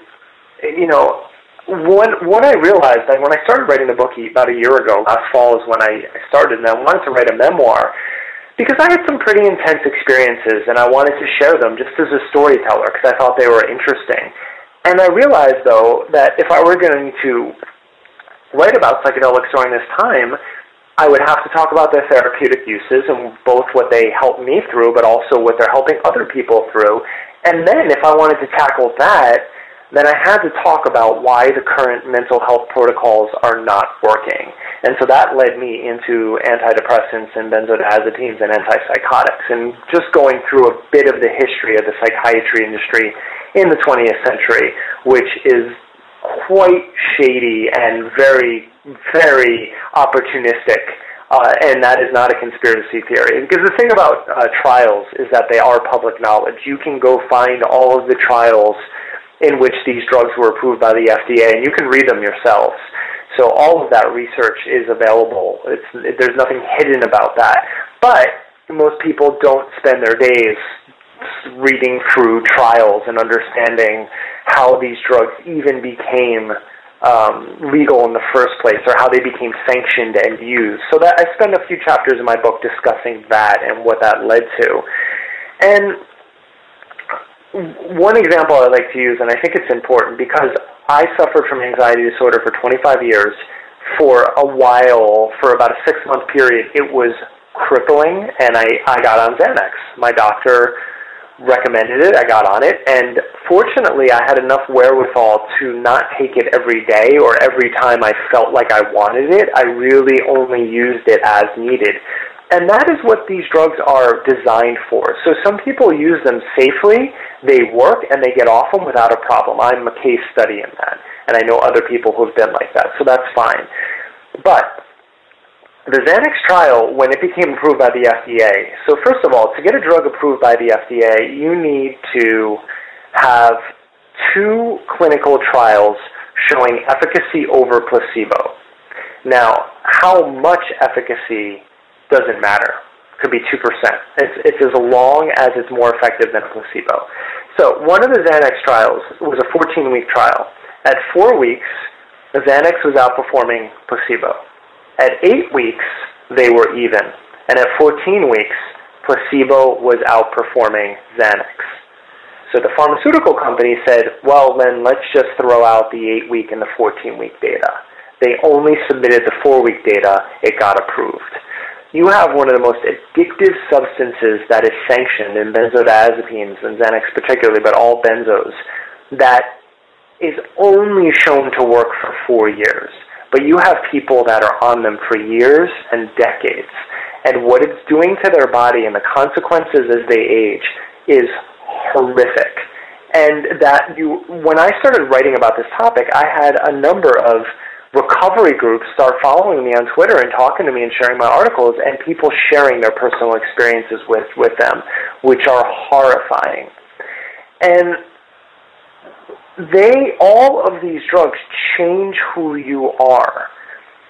you know, what what I realized that when I started writing the book about a year ago, last fall is when I started, and I wanted to write a memoir because I had some pretty intense experiences and I wanted to share them just as a storyteller because I thought they were interesting. And I realized, though, that if I were going to write about psychedelics during this time, I would have to talk about their therapeutic uses and both what they helped me through, but also what they're helping other people through. And then if I wanted to tackle that, then I had to talk about why the current mental health protocols are not working. And so that led me into antidepressants and benzodiazepines and antipsychotics and just going through a bit of the history of the psychiatry industry in the 20th century, which is quite shady and very, very opportunistic. Uh, and that is not a conspiracy theory. Because the thing about uh, trials is that they are public knowledge. You can go find all of the trials in which these drugs were approved by the FDA, and you can read them yourselves. So all of that research is available. It's, there's nothing hidden about that. But most people don't spend their days reading through trials and understanding how these drugs even became um, legal in the first place or how they became sanctioned and used. So that I spend a few chapters in my book discussing that and what that led to. And one example I like to use, and I think it's important because I suffered from anxiety disorder for 25 years. For a while, for about a six month period, it was crippling, and I, I got on Xanax. My doctor recommended it. I got on it, and fortunately, I had enough wherewithal to not take it every day or every time I felt like I wanted it. I really only used it as needed. And that is what these drugs are designed for. So some people use them safely, they work, and they get off them without a problem. I'm a case study in that. And I know other people who've been like that, so that's fine. But the Xanax trial, when it became approved by the FDA, so first of all, to get a drug approved by the FDA, you need to have two clinical trials showing efficacy over placebo. Now, how much efficacy doesn't matter. Could be 2%. It's, it's as long as it's more effective than a placebo. So one of the Xanax trials was a 14-week trial. At four weeks, Xanax was outperforming placebo. At eight weeks, they were even. And at 14 weeks, placebo was outperforming Xanax. So the pharmaceutical company said, well, then let's just throw out the 8 week and the 14 week data. They only submitted the 4 week data, it got approved you have one of the most addictive substances that is sanctioned in benzodiazepines and Xanax particularly, but all benzos, that is only shown to work for four years. But you have people that are on them for years and decades. And what it's doing to their body and the consequences as they age is horrific. And that you, when I started writing about this topic, I had a number of recovery groups start following me on Twitter and talking to me and sharing my articles, and people sharing their personal experiences with, with them, which are horrifying. And they, all of these drugs change who you are.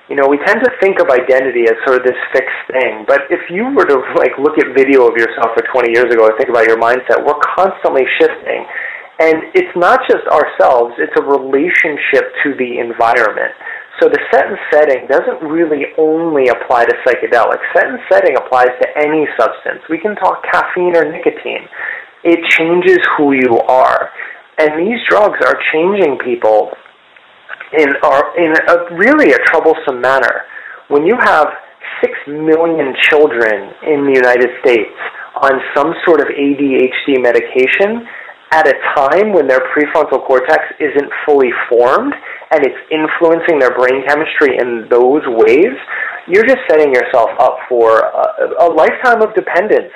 You know, we tend to think of identity as sort of this fixed thing, but if you were to like look at video of yourself for 20 years ago and think about your mindset, we're constantly shifting. And it's not just ourselves, it's a relationship to the environment. So the set and setting doesn't really only apply to psychedelics. Set and setting applies to any substance. We can talk caffeine or nicotine. It changes who you are. And these drugs are changing people in, are, in a, really a troublesome manner. When you have six million children in the United States on some sort of ADHD medication, at a time when their prefrontal cortex isn't fully formed and it's influencing their brain chemistry in those ways, you're just setting yourself up for a, a lifetime of dependence.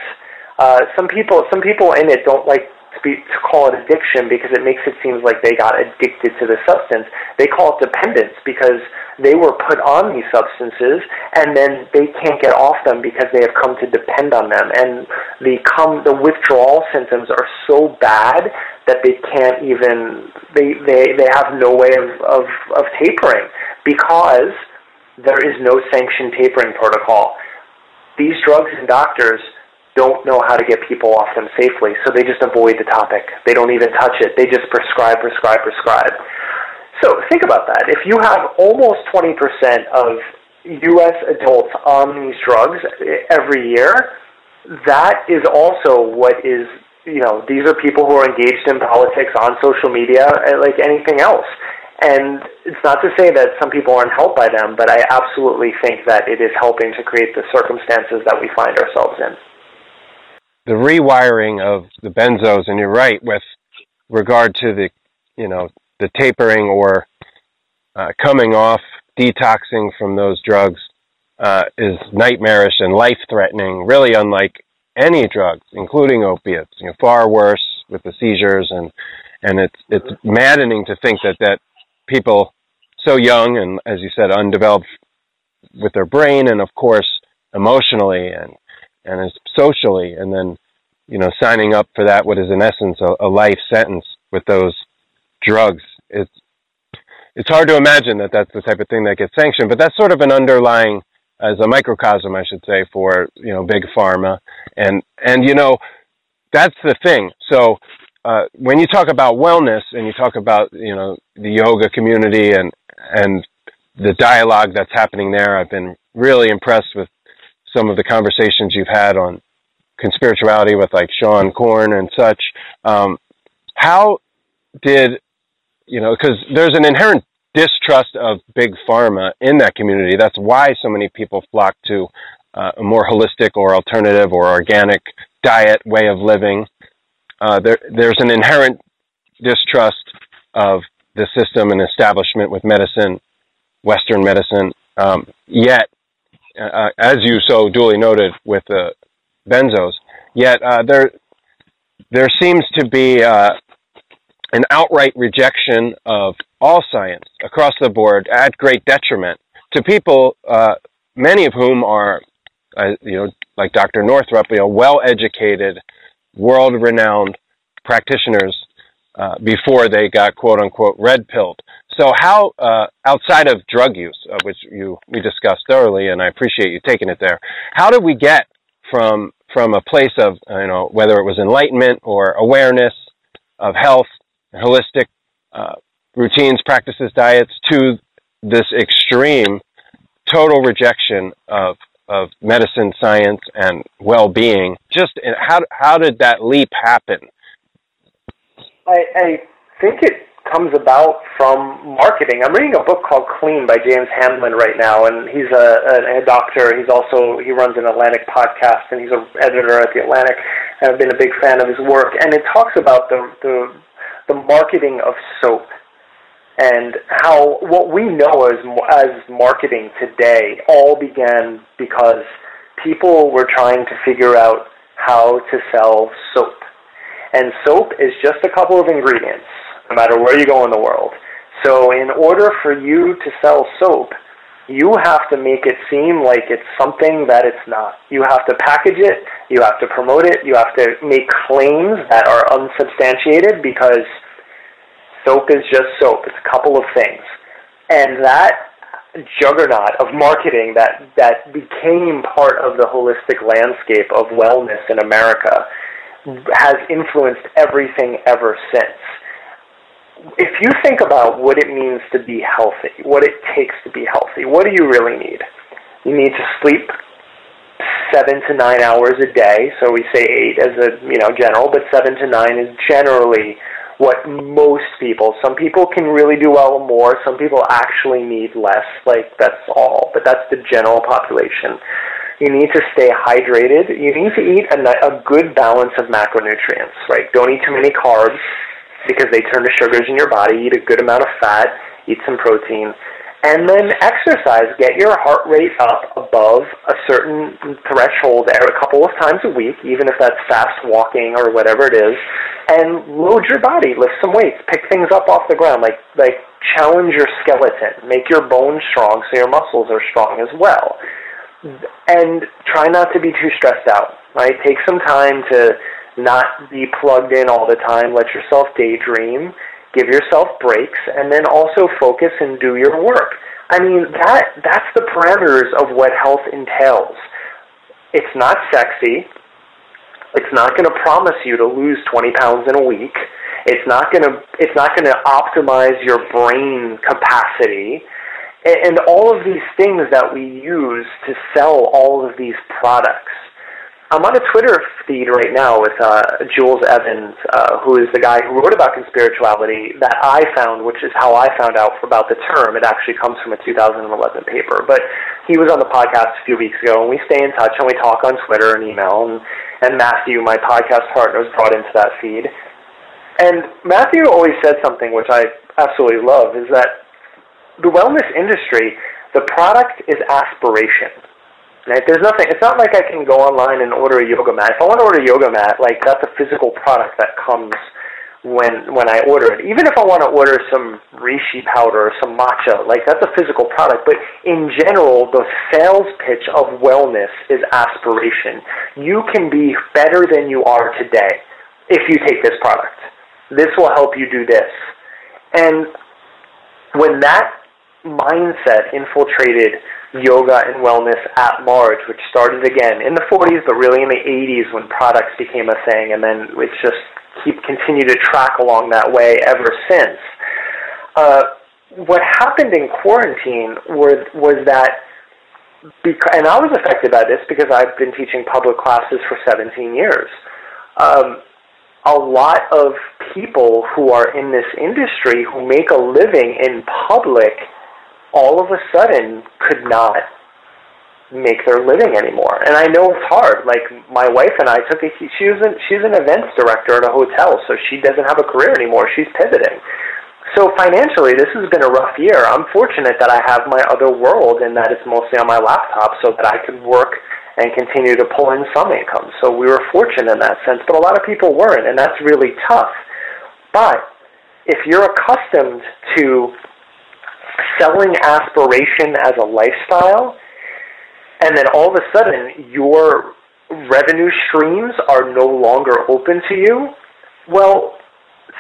Uh, some people, some people in it don't like to, be, to call it addiction because it makes it seem like they got addicted to the substance. They call it dependence because they were put on these substances and then they can't get off them because they have come to depend on them and the come the withdrawal symptoms are so bad that they can't even they they, they have no way of, of, of tapering because there is no sanctioned tapering protocol. These drugs and doctors don't know how to get people off them safely, so they just avoid the topic. They don't even touch it. They just prescribe, prescribe, prescribe. So think about that. If you have almost 20% of U.S. adults on these drugs every year, that is also what is you know these are people who are engaged in politics on social media uh, like anything else and it's not to say that some people aren't helped by them but i absolutely think that it is helping to create the circumstances that we find ourselves in the rewiring of the benzos and you're right with regard to the you know the tapering or uh, coming off detoxing from those drugs uh, is nightmarish and life threatening really unlike any drugs, including opiates. You know, far worse with the seizures, and and it's it's maddening to think that that people so young and as you said undeveloped with their brain and of course emotionally and and socially and then you know signing up for that what is in essence a, a life sentence with those drugs it's it's hard to imagine that that's the type of thing that gets sanctioned but that's sort of an underlying as a microcosm, I should say, for you know big pharma, and and you know that's the thing. So uh, when you talk about wellness and you talk about you know the yoga community and and the dialogue that's happening there, I've been really impressed with some of the conversations you've had on conspirituality with like Seane Corn and such. Um, how did you know? Because there's an inherent distrust of big pharma in that community. That's why so many people flock to uh, a more holistic or alternative or organic diet way of living. Uh, there, there's an inherent distrust of the system and establishment with medicine, Western medicine. Um, yet, uh, as you so duly noted with the benzos, yet uh, there there seems to be uh, an outright rejection of all science across the board at great detriment to people, uh, many of whom are, uh, you know, like Dr. Northrup, you know, well-educated, world-renowned practitioners uh, before they got quote unquote red pilled. So how, uh, outside of drug use, uh, which you we discussed thoroughly, and I appreciate you taking it there, how did we get from from a place of you know whether it was enlightenment or awareness of health holistic uh, routines, practices, diets to this extreme total rejection of of medicine, science, and well-being. Just how how did that leap happen? I, I think it comes about from marketing. I'm reading a book called Clean by James Hamblin right now, and he's a, a, a doctor. He's also he runs an Atlantic podcast, and he's an editor at the Atlantic. And I've been a big fan of his work, and it talks about the the the marketing of soap and how what we know as as marketing today all began because people were trying to figure out how to sell soap. And soap is just a couple of ingredients, no matter where you go in the world. So in order for you to sell soap, you have to make it seem like it's something that it's not. You have to package it, you have to promote it, you have to make claims that are unsubstantiated because soap is just soap. It's a couple of things. And that juggernaut of marketing that, that became part of the holistic landscape of wellness in America has influenced everything ever since if you think about what it means to be healthy, what it takes to be healthy, what do you really need? You need to sleep seven to nine hours a day. So we say eight as a you know general, but seven to nine is generally what most people. Some people can really do well more. Some people actually need less. Like that's all, but that's the general population. You need to stay hydrated. You need to eat a, a good balance of macronutrients. Right? Don't eat too many carbs because they turn to sugars in your body. Eat a good amount of fat, eat some protein, and then exercise. Get your heart rate up above a certain threshold a couple of times a week, even if that's fast walking or whatever it is, and load your body. Lift some weights. Pick things up off the ground. Like like challenge your skeleton. Make your bones strong so your muscles are strong as well. And try not to be too stressed out. Right? Take some time to not be plugged in all the time. Let yourself daydream, give yourself breaks, and then also focus and do your work. I mean, that that's the parameters of what health entails. It's not sexy. It's not going to promise you to lose 20 pounds in a week. It's not going to it's not going to optimize your brain capacity. And all of these things that we use to sell all of these products I'm on a Twitter feed right now with uh, Jules Evans, uh, who is the guy who wrote about conspirituality that I found, which is how I found out about the term. It actually comes from a 2011 paper. But he was on the podcast a few weeks ago, and we stay in touch and we talk on Twitter and email. And, and Matthew, my podcast partner, was brought into that feed. And Matthew always said something which I absolutely love is that the wellness industry, the product is aspiration Right? There's nothing. It's not like I can go online and order a yoga mat. If I want to order a yoga mat, like that's a physical product that comes when when I order it. Even if I want to order some reishi powder or some matcha, like that's a physical product. But in general, the sales pitch of wellness is aspiration. You can be better than you are today if you take this product. This will help you do this. And when that mindset infiltrated yoga and wellness at large, which started again in the 40s, but really in the 80s when products became a thing, and then it's just keep continue to track along that way ever since. Uh, what happened in quarantine was was that, because, and I was affected by this because I've been teaching public classes for 17 years. Um, a lot of people who are in this industry who make a living in public all of a sudden could not make their living anymore. And I know it's hard. Like my wife and I took a she was an, she's an events director at a hotel, so she doesn't have a career anymore. She's pivoting. So financially, this has been a rough year. I'm fortunate that I have my other world and that it's mostly on my laptop, so that I could work and continue to pull in some income. So we were fortunate in that sense, but a lot of people weren't, and that's really tough. But if you're accustomed to selling aspiration as a lifestyle, and then all of a sudden your revenue streams are no longer open to you, well,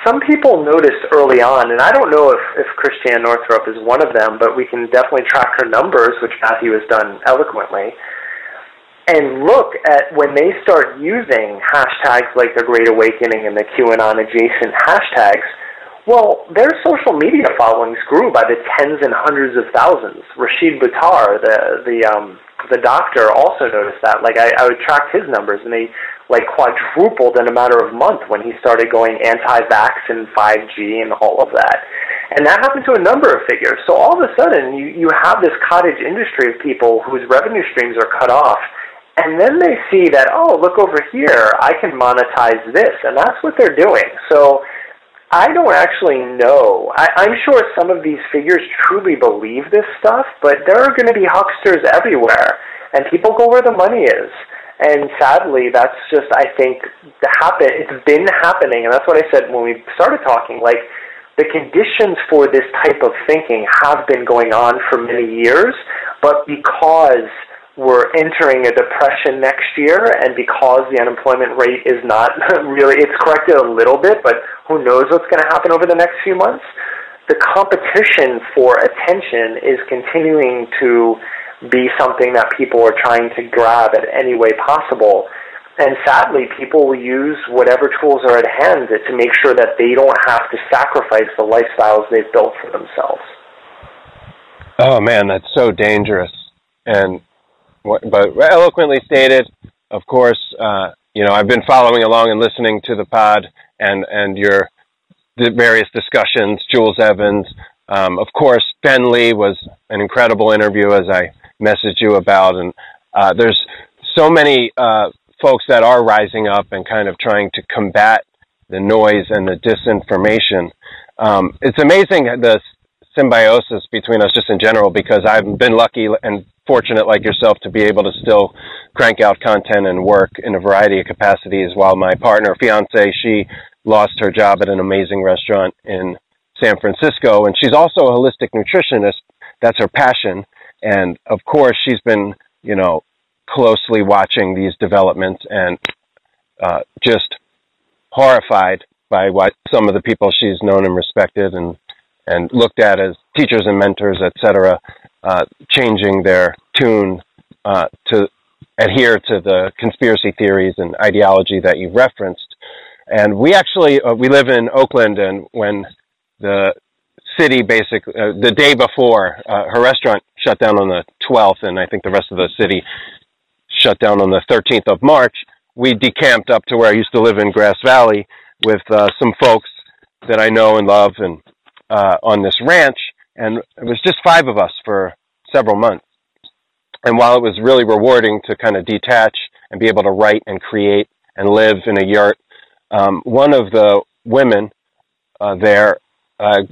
some people noticed early on, and I don't know if, if Christiane Northrup is one of them, but we can definitely track her numbers, which Matthew has done eloquently, and look at when they start using hashtags like the Great Awakening and the QAnon adjacent hashtags – well, their social media followings grew by the tens and hundreds of thousands. Rashid Buttar, the the um, the doctor, also noticed that. Like I, I would track his numbers, and they like quadrupled in a matter of month when he started going anti-vax and 5G and all of that. And that happened to a number of figures. So all of a sudden, you you have this cottage industry of people whose revenue streams are cut off. And then they see that, oh, look over here, I can monetize this. And that's what they're doing. So I don't actually know. I, I'm sure some of these figures truly believe this stuff, but there are going to be hucksters everywhere, and people go where the money is. And sadly, that's just I think the happen. It's been happening, and that's what I said when we started talking. Like the conditions for this type of thinking have been going on for many years, but because we're entering a depression next year, and because the unemployment rate is not [LAUGHS] really, it's corrected a little bit, but who knows what's going to happen over the next few months, the competition for attention is continuing to be something that people are trying to grab at any way possible. And sadly, people will use whatever tools are at hand to make sure that they don't have to sacrifice the lifestyles they've built for themselves. Oh man, that's so dangerous. And but eloquently stated. Of course, uh, you know I've been following along and listening to the pod and and your the various discussions. Jules Evans, um, of course, Ben Lee was an incredible interview as I messaged you about, and uh, there's so many uh, folks that are rising up and kind of trying to combat the noise and the disinformation. Um, it's amazing the symbiosis between us just in general because I've been lucky and fortunate like yourself to be able to still crank out content and work in a variety of capacities while my partner fiance she lost her job at an amazing restaurant in San Francisco and she's also a holistic nutritionist. That's her passion. And of course she's been you know closely watching these developments and uh, just horrified by what some of the people she's known and respected and and looked at as teachers and mentors, etc., uh, changing their tune uh, to adhere to the conspiracy theories and ideology that you referenced. And we actually uh, we live in Oakland, and when the city basically uh, the day before uh, her restaurant shut down on the 12th, and I think the rest of the city shut down on the 13th of March, we decamped up to where I used to live in Grass Valley with uh, some folks that I know and love and uh, on this ranch. And it was just five of us for several months. And while it was really rewarding to kind of detach and be able to write and create and live in a yurt, um, one of the women uh, there uh,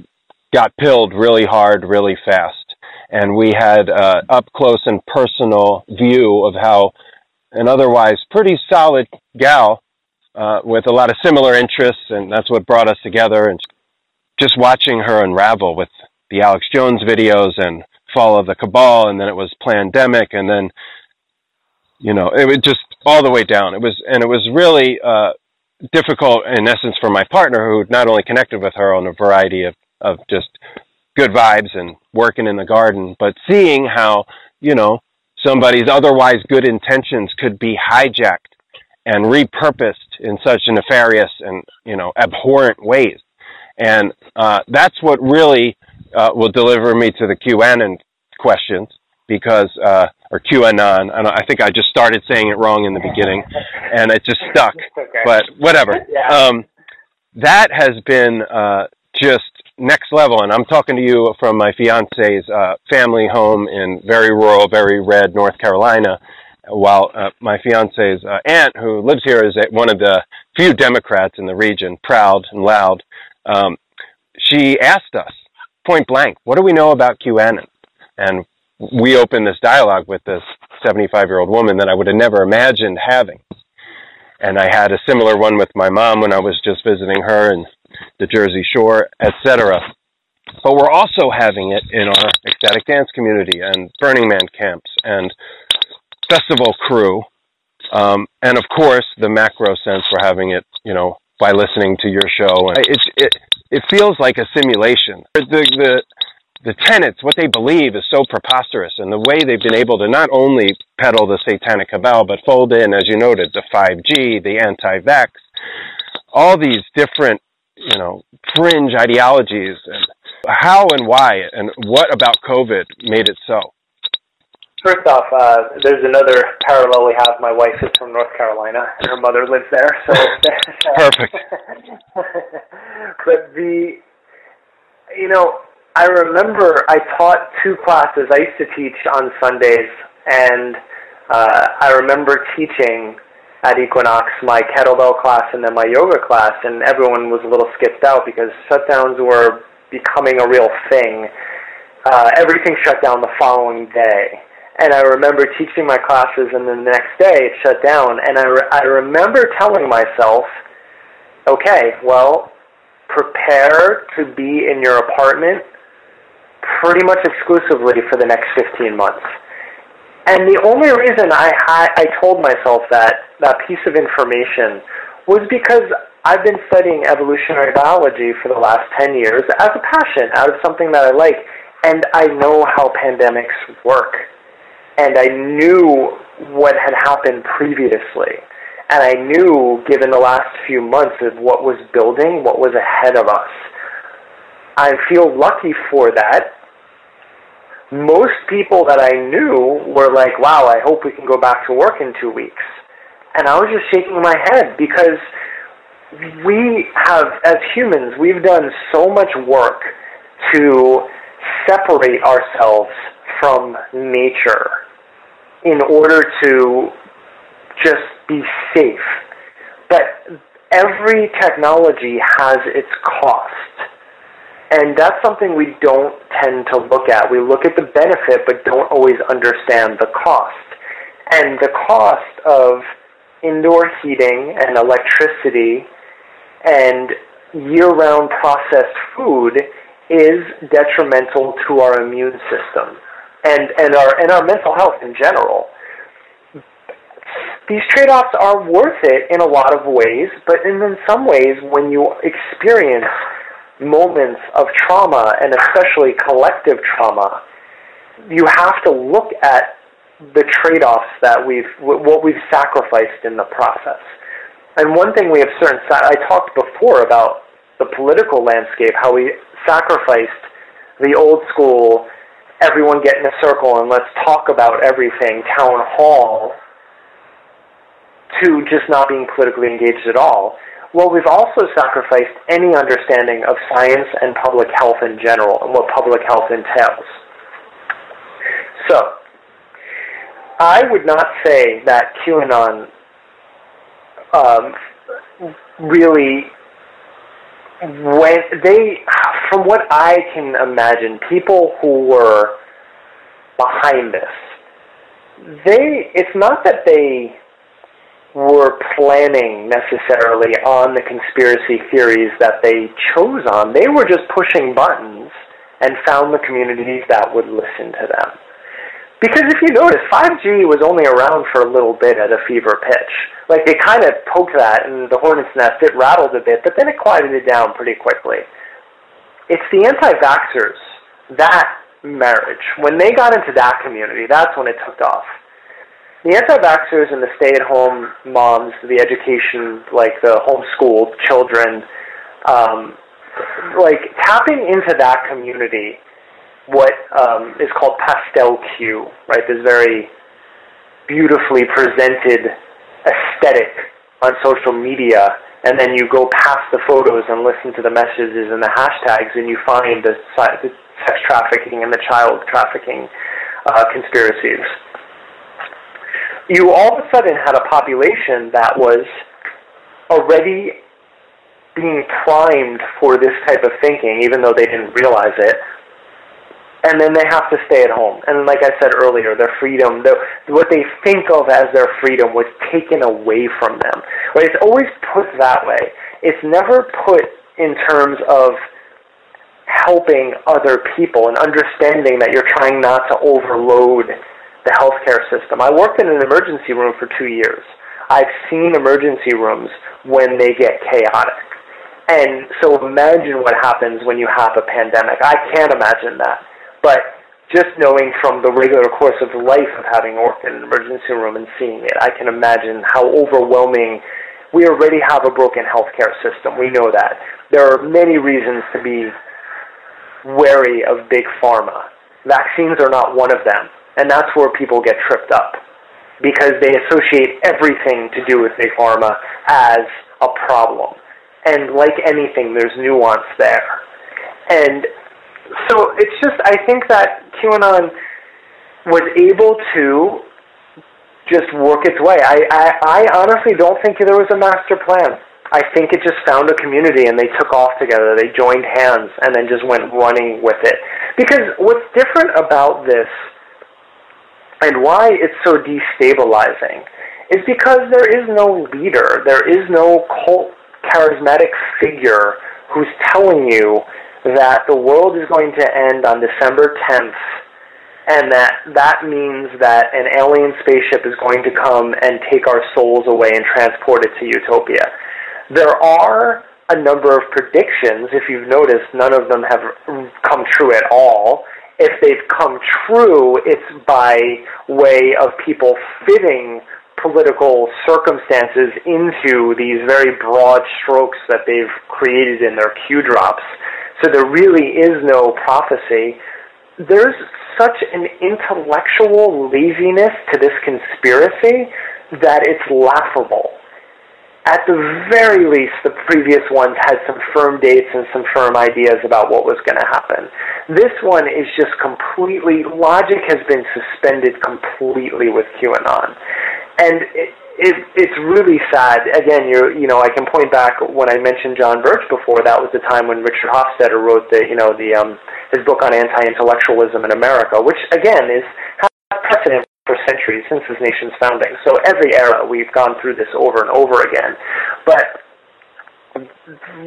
got pilled really hard, really fast. And we had uh, up close and personal view of how an otherwise pretty solid gal uh, with a lot of similar interests, and that's what brought us together. And just watching her unravel with the Alex Jones videos and fall of the cabal, and then it was pandemic, and then you know it was just all the way down. It was and it was really uh, difficult in essence for my partner, who not only connected with her on a variety of of just good vibes and working in the garden, but seeing how you know somebody's otherwise good intentions could be hijacked and repurposed in such nefarious and you know abhorrent ways and uh, that's what really uh, will deliver me to the QAnon questions because uh, or QAnon. I, I think I just started saying it wrong in the beginning, and it just stuck. Okay. But whatever. Yeah. Um, that has been uh, just next level, and I'm talking to you from my fiance's uh, family home in very rural, very red North Carolina. While uh, my fiance's uh, aunt, who lives here, is one of the few Democrats in the region, proud and loud, um, she asked us point blank, "What do we know about QAnon?" And we opened this dialogue with this 75 year old woman that I would have never imagined having. And I had a similar one with my mom when I was just visiting her in the Jersey Shore, etc. But we're also having it in our ecstatic dance community and Burning Man camps and festival crew. Um, and of course, the macro sense we're having it, you know, by listening to your show. And it, it, it feels like a simulation. The, the, the tenets, what they believe is so preposterous and the way they've been able to not only peddle the satanic cabal, but fold in, as you noted, the 5G, the anti-vax, all these different, you know, fringe ideologies and how and why and what about COVID made it so? First off, uh, there's another parallel we have. My wife is from North Carolina, and her mother lives there. So [LAUGHS] Perfect. [LAUGHS] but the, you know, I remember I taught two classes. I used to teach on Sundays, and uh, I remember teaching at Equinox my kettlebell class and then my yoga class, and everyone was a little skipped out because shutdowns were becoming a real thing. Uh, everything shut down the following day. And I remember teaching my classes, and then the next day it shut down. And I, re- I remember telling myself, okay, well, prepare to be in your apartment pretty much exclusively for the next 15 months. And the only reason I, ha- I told myself that, that piece of information was because I've been studying evolutionary biology for the last 10 years as a passion, out of something that I like. And I know how pandemics work and I knew what had happened previously. And I knew, given the last few months, of what was building, what was ahead of us. I feel lucky for that. Most people that I knew were like, wow, I hope we can go back to work in two weeks. And I was just shaking my head because we have, as humans, we've done so much work to separate ourselves from nature in order to just be safe. But every technology has its cost. And that's something we don't tend to look at. We look at the benefit but don't always understand the cost. And the cost of indoor heating and electricity and year-round processed food is detrimental to our immune system and, and our and our mental health in general. These trade-offs are worth it in a lot of ways, but in, in some ways, when you experience moments of trauma and especially collective trauma, you have to look at the trade-offs that we've what we've sacrificed in the process. And one thing we have certain I talked before about the political landscape, how we sacrificed the old school everyone get in a circle and let's talk about everything town hall to just not being politically engaged at all, well, we've also sacrificed any understanding of science and public health in general and what public health entails. So, I would not say that QAnon um, really when they from what I can imagine people who were behind this they it's not that they were planning necessarily on the conspiracy theories that they chose on. They were just pushing buttons and found the communities that would listen to them because if you notice, 5G was only around for a little bit at a fever pitch. Like they kind of poked that and the hornet's nest, it rattled a bit, but then it quieted it down pretty quickly. It's the anti-vaxxers, that marriage, when they got into that community, that's when it took off. The anti-vaxxers and the stay-at-home moms, the education, like the homeschooled children, um, like tapping into that community what um, is called pastel Q, right? This very beautifully presented aesthetic on social media, and then you go past the photos and listen to the messages and the hashtags, and you find the, the sex trafficking and the child trafficking uh, conspiracies. You all of a sudden had a population that was already being primed for this type of thinking, even though they didn't realize it, and then they have to stay at home. And like I said earlier, their freedom, their, what they think of as their freedom was taken away from them. It's always put that way. It's never put in terms of helping other people and understanding that you're trying not to overload the healthcare system. I worked in an emergency room for two years. I've seen emergency rooms when they get chaotic. And so imagine what happens when you have a pandemic. I can't imagine that. But just knowing from the regular course of life of having worked in an emergency room and seeing it, I can imagine how overwhelming. We already have a broken healthcare system. We know that. There are many reasons to be wary of big pharma. Vaccines are not one of them. And that's where people get tripped up because they associate everything to do with big pharma as a problem. And like anything, there's nuance there. And so it's just I think that QAnon was able to just work its way. I, I, I honestly don't think there was a master plan. I think it just found a community and they took off together. They joined hands and then just went running with it. Because what's different about this and why it's so destabilizing is because there is no leader, there is no cult charismatic figure who's telling you that the world is going to end on December 10th, and that that means that an alien spaceship is going to come and take our souls away and transport it to utopia. There are a number of predictions. If you've noticed, none of them have come true at all. If they've come true, it's by way of people fitting political circumstances into these very broad strokes that they've created in their Q drops so there really is no prophecy. There's such an intellectual laziness to this conspiracy that it's laughable. At the very least, the previous ones had some firm dates and some firm ideas about what was going to happen. This one is just completely, logic has been suspended completely with QAnon. And it, it's really sad. Again, you you know, I can point back when I mentioned John Birch before. That was the time when Richard Hofstadter wrote the you know the um, his book on anti-intellectualism in America, which again is precedent for centuries since this nation's founding. So every era we've gone through this over and over again. But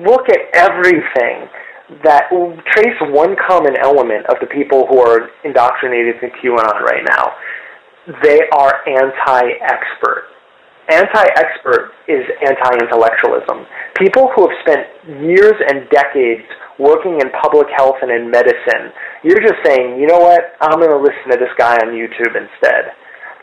look at everything that trace one common element of the people who are indoctrinated in QAnon right now. They are anti-expert anti-expert is anti-intellectualism. People who have spent years and decades working in public health and in medicine, you're just saying, you know what, I'm going to listen to this guy on YouTube instead.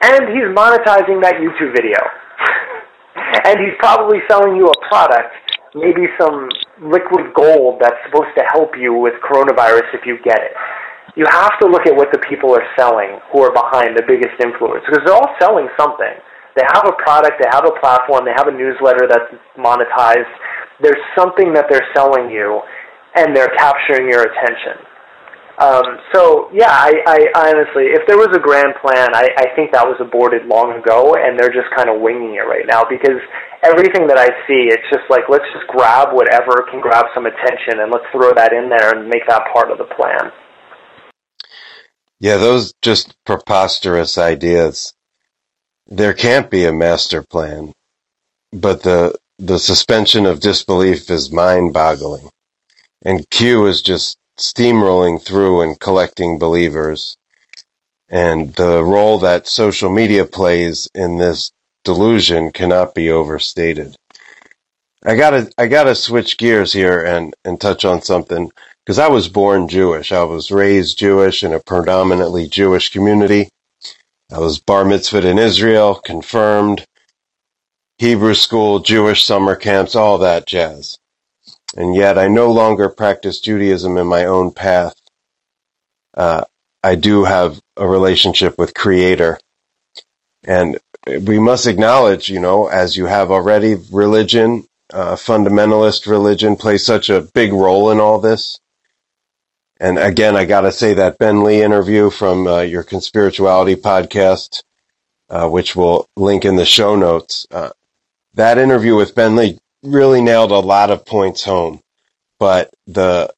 And he's monetizing that YouTube video. [LAUGHS] and he's probably selling you a product, maybe some liquid gold that's supposed to help you with coronavirus if you get it. You have to look at what the people are selling who are behind the biggest influence because they're all selling something They have a product, they have a platform, they have a newsletter that's monetized. There's something that they're selling you, and they're capturing your attention. Um, so yeah, I, I honestly, if there was a grand plan, I, I think that was aborted long ago, and they're just kind of winging it right now because everything that I see, it's just like let's just grab whatever can grab some attention and let's throw that in there and make that part of the plan. Yeah, those just preposterous ideas. There can't be a master plan, but the the suspension of disbelief is mind-boggling, and Q is just steamrolling through and collecting believers. And the role that social media plays in this delusion cannot be overstated. I gotta, I gotta switch gears here and, and touch on something because I was born Jewish. I was raised Jewish in a predominantly Jewish community. I was bar mitzvahed in Israel, confirmed, Hebrew school, Jewish summer camps, all that jazz and yet I no longer practice Judaism in my own path. Uh, I do have a relationship with Creator, and we must acknowledge, you know, as you have already, religion, uh, fundamentalist religion, plays such a big role in all this. And again, I got to say that Ben Lee interview from uh, your Conspirituality podcast, uh, which we'll link in the show notes. Uh, that interview with Ben Lee really nailed a lot of points home, but the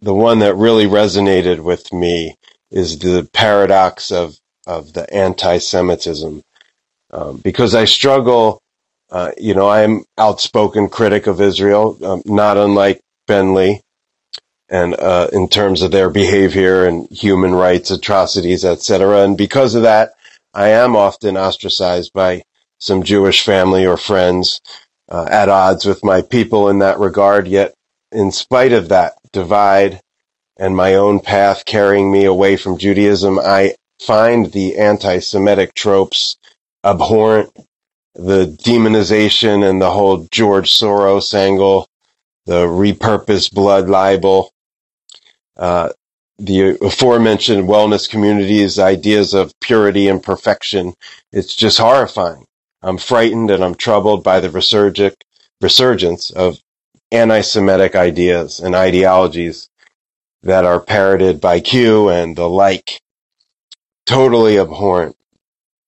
the one that really resonated with me is the paradox of of the anti-Semitism, um, because I struggle. Uh, you know, I'm outspoken critic of Israel, um, not unlike Ben Lee, and uh, in terms of their behavior and human rights atrocities, etc. And because of that, I am often ostracized by some Jewish family or friends uh, at odds with my people in that regard. Yet, in spite of that divide and my own path carrying me away from Judaism, I find the anti Semitic tropes abhorrent. The demonization and the whole George Soros angle, the repurposed blood libel, uh, the aforementioned wellness community's ideas of purity and perfection. It's just horrifying. I'm frightened and I'm troubled by the resurgence of anti-Semitic ideas and ideologies that are parroted by Q and the like. Totally abhorrent.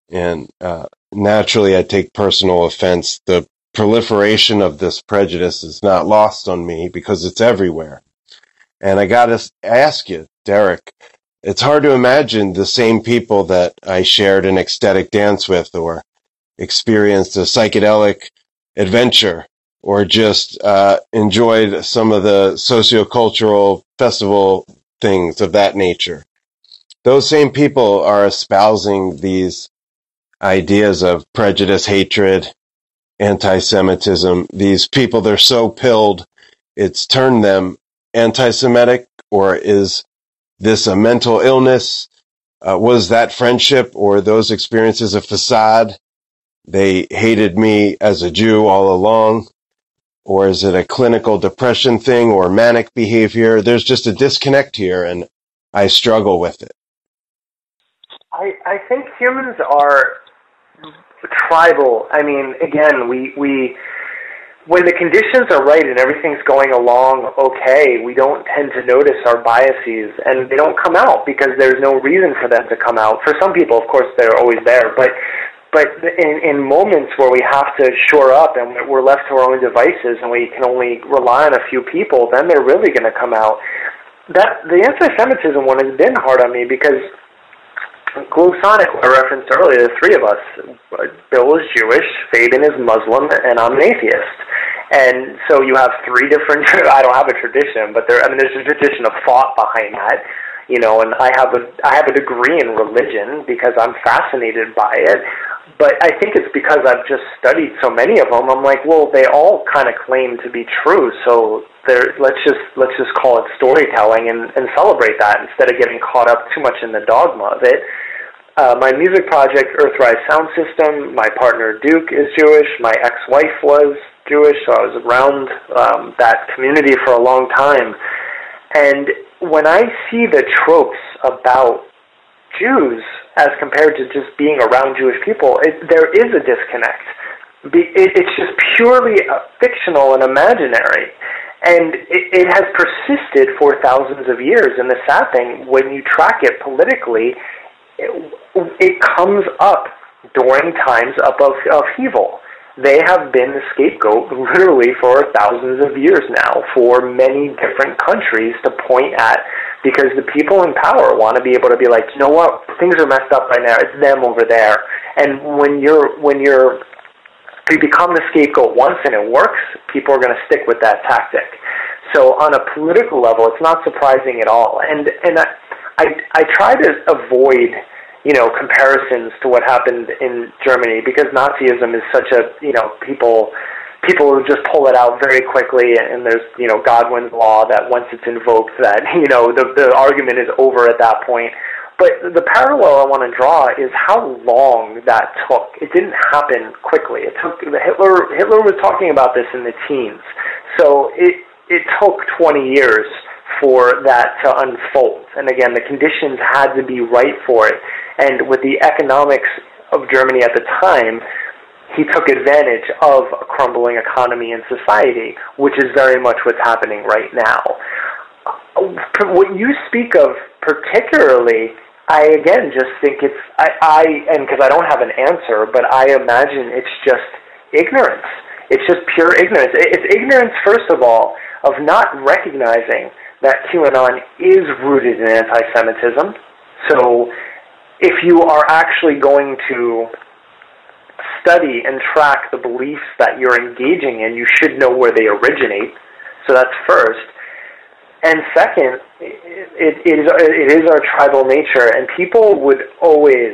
And uh, naturally, I take personal offense. The proliferation of this prejudice is not lost on me because it's everywhere. And I got to ask you, Derek, it's hard to imagine the same people that I shared an ecstatic dance with or experienced a psychedelic adventure or just uh, enjoyed some of the sociocultural festival things of that nature. Those same people are espousing these ideas of prejudice, hatred, anti Semitism. These people, they're so pilled, it's turned them anti Semitic, or is this a mental illness? Uh, was that friendship or those experiences a facade? they hated me as a Jew all along? Or is it a clinical depression thing or manic behavior? There's just a disconnect here, and I struggle with it. I, I think humans are tribal. I mean, again, we, we when the conditions are right and everything's going along okay, we don't tend to notice our biases and they don't come out because there's no reason for them to come out. For some people, of course, they're always there, but but in, in moments where we have to shore up and we're left to our own devices and we can only rely on a few people, then they're really going to come out. That the anti-Semitism one has been hard on me because Glue Sonic, I referenced earlier, the three of us, Bill is Jewish, Fabian is Muslim, and I'm an atheist. And so you have three different. [LAUGHS] I don't have a tradition, but there. I mean, there's a tradition of thought behind that you know and i have a i have a degree in religion because i'm fascinated by it but I think it's because I've just studied so many of them. I'm like, well, they all kind of claim to be true, so there. Let's just let's just call it storytelling and, and celebrate that instead of getting caught up too much in the dogma of it. Uh, my music project, Earthrise Sound System. My partner Duke is Jewish. My ex-wife was Jewish, so I was around um, that community for a long time. And when I see the tropes about Jews as compared to just being around Jewish people, it, there is a disconnect. Be, it, it's just purely uh, fictional and imaginary. And it, it has persisted for thousands of years. And the sad thing, when you track it politically, it, it comes up during times of upheaval they have been the scapegoat literally for thousands of years now for many different countries to point at because the people in power want to be able to be like, you know what, things are messed up right now. It's them over there. And when you're when you're you become the scapegoat once and it works, people are going to stick with that tactic. So on a political level, it's not surprising at all. And and I I, try to avoid you know, comparisons to what happened in Germany because Nazism is such a, you know, people people who just pull it out very quickly and there's, you know, Godwin's law that once it's invoked that, [LAUGHS] you know, the the argument is over at that point. But the parallel I want to draw is how long that took. It didn't happen quickly. It took Hitler Hitler was talking about this in the teens. So it it took 20 years for that to unfold. And again, the conditions had to be right for it. And with the economics of Germany at the time, he took advantage of a crumbling economy and society, which is very much what's happening right now. What you speak of particularly, I again just think it's I, I and because I don't have an answer, but I imagine it's just ignorance. It's just pure ignorance. It's ignorance, first of all, of not recognizing that QAnon is rooted in anti-Semitism. So if you are actually going to study and track the beliefs that you're engaging in, you should know where they originate. So that's first. And second, it, it, is, it is our tribal nature, and people would always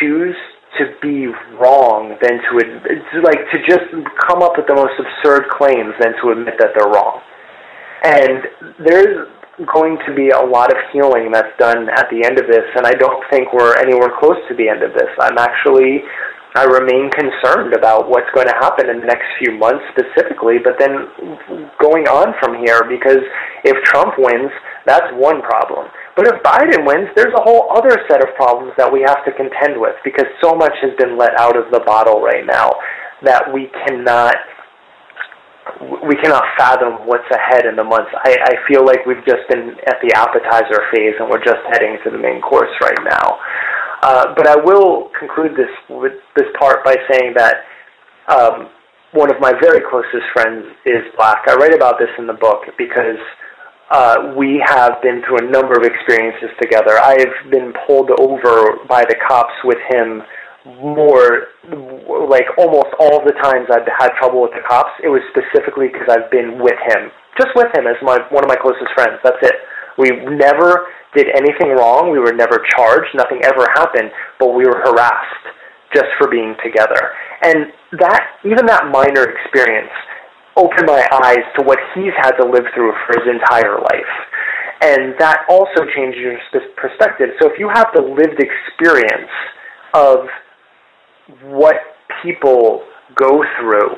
choose to be wrong than to, like to just come up with the most absurd claims than to admit that they're wrong. And there's going to be a lot of healing that's done at the end of this, and I don't think we're anywhere close to the end of this. I'm actually, I remain concerned about what's going to happen in the next few months specifically, but then going on from here, because if Trump wins, that's one problem. But if Biden wins, there's a whole other set of problems that we have to contend with, because so much has been let out of the bottle right now that we cannot we cannot fathom what's ahead in the months. I, I feel like we've just been at the appetizer phase and we're just heading to the main course right now. Uh, but I will conclude this with this part by saying that um, one of my very closest friends is black. I write about this in the book because uh, we have been through a number of experiences together. I've been pulled over by the cops with him more like almost all the times I've had trouble with the cops, it was specifically because I've been with him, just with him as my one of my closest friends. That's it. We never did anything wrong. We were never charged. Nothing ever happened, but we were harassed just for being together. And that even that minor experience opened my eyes to what he's had to live through for his entire life. And that also changes your perspective. So if you have the lived experience of what people go through,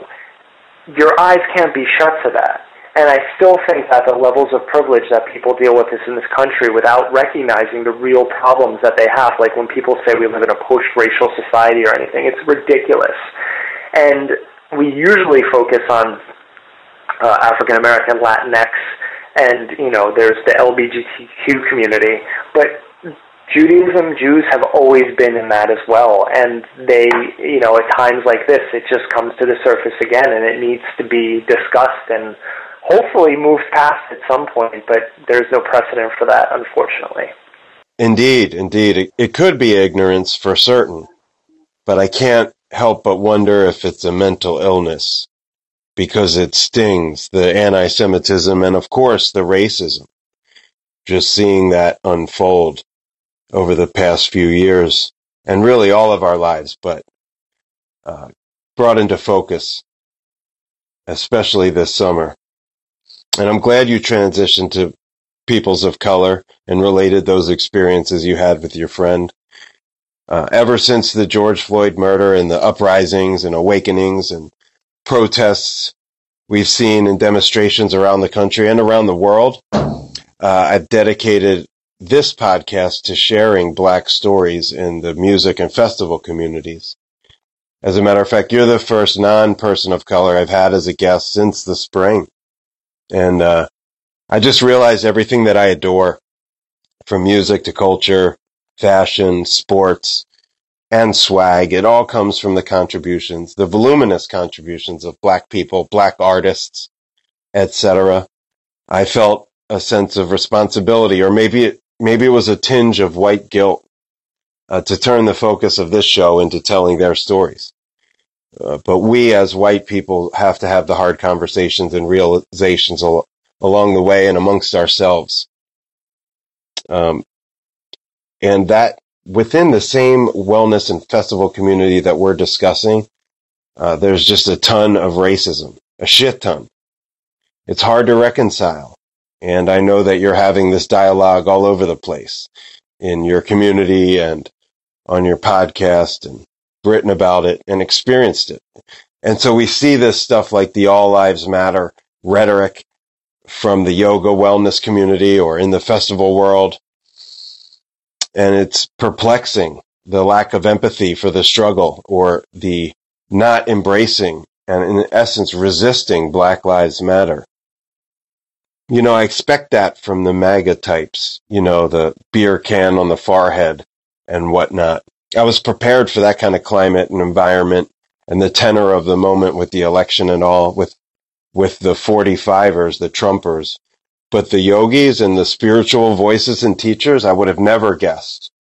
your eyes can't be shut to that. And I still think that the levels of privilege that people deal with is in this country without recognizing the real problems that they have, like when people say we live in a post-racial society or anything, it's ridiculous. And we usually focus on uh, African American, Latinx, and you know, there's the LGBTQ community, but Judaism, Jews have always been in that as well, and they, you know, at times like this, it just comes to the surface again, and it needs to be discussed and hopefully moved past at some point. But there's no precedent for that, unfortunately. Indeed, indeed, it, it could be ignorance for certain, but I can't help but wonder if it's a mental illness because it stings the anti-Semitism and, of course, the racism. Just seeing that unfold over the past few years and really all of our lives, but uh, brought into focus, especially this summer. And I'm glad you transitioned to peoples of color and related those experiences you had with your friend. Uh, ever since the George Floyd murder and the uprisings and awakenings and protests we've seen in demonstrations around the country and around the world, uh, I've dedicated this podcast to sharing black stories in the music and festival communities. As a matter of fact, you're the first non-person of color I've had as a guest since the spring. And, uh, I just realized everything that I adore from music to culture, fashion, sports, and swag. It all comes from the contributions, the voluminous contributions of black people, black artists, etc. I felt a sense of responsibility, or maybe it, maybe it was a tinge of white guilt uh, to turn the focus of this show into telling their stories. Uh, but we as white people have to have the hard conversations and realizations al- along the way and amongst ourselves. Um, and that within the same wellness and festival community that we're discussing, uh, there's just a ton of racism, a shit ton. It's hard to reconcile. And I know that you're having this dialogue all over the place in your community and on your podcast and written about it and experienced it. And so we see this stuff like the all lives matter rhetoric from the yoga wellness community or in the festival world and it's perplexing the lack of empathy for the struggle or the not embracing and in essence resisting Black Lives Matter. You know, I expect that from the MAGA types, you know, the beer can on the forehead and whatnot. I was prepared for that kind of climate and environment and the tenor of the moment with the election and all with with the 45ers, the Trumpers. But the yogis and the spiritual voices and teachers, I would have never guessed.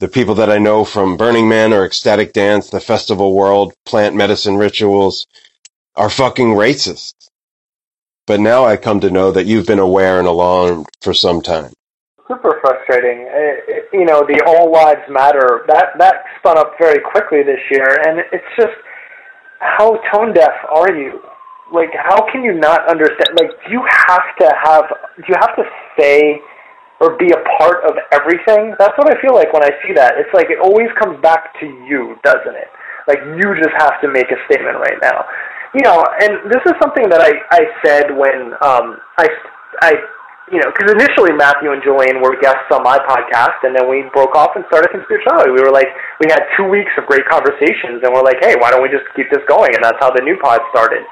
The people that I know from Burning Man or ecstatic dance, the festival world, plant medicine rituals are fucking racist. But now I come to know that you've been aware and alarmed for some time. Super frustrating. It, you know, the all lives matter. That that spun up very quickly this year, and it's just how tone deaf are you? like how can you not understand like do you have to have do you have to say or be a part of everything that's what i feel like when i see that it's like it always comes back to you doesn't it like you just have to make a statement right now you know and this is something that i i said when um i i you know, because initially Matthew and Julian were guests on my podcast, and then we broke off and started Conspirituality. We were like, we had two weeks of great conversations, and we're like, hey, why don't we just keep this going? And that's how the new pod started.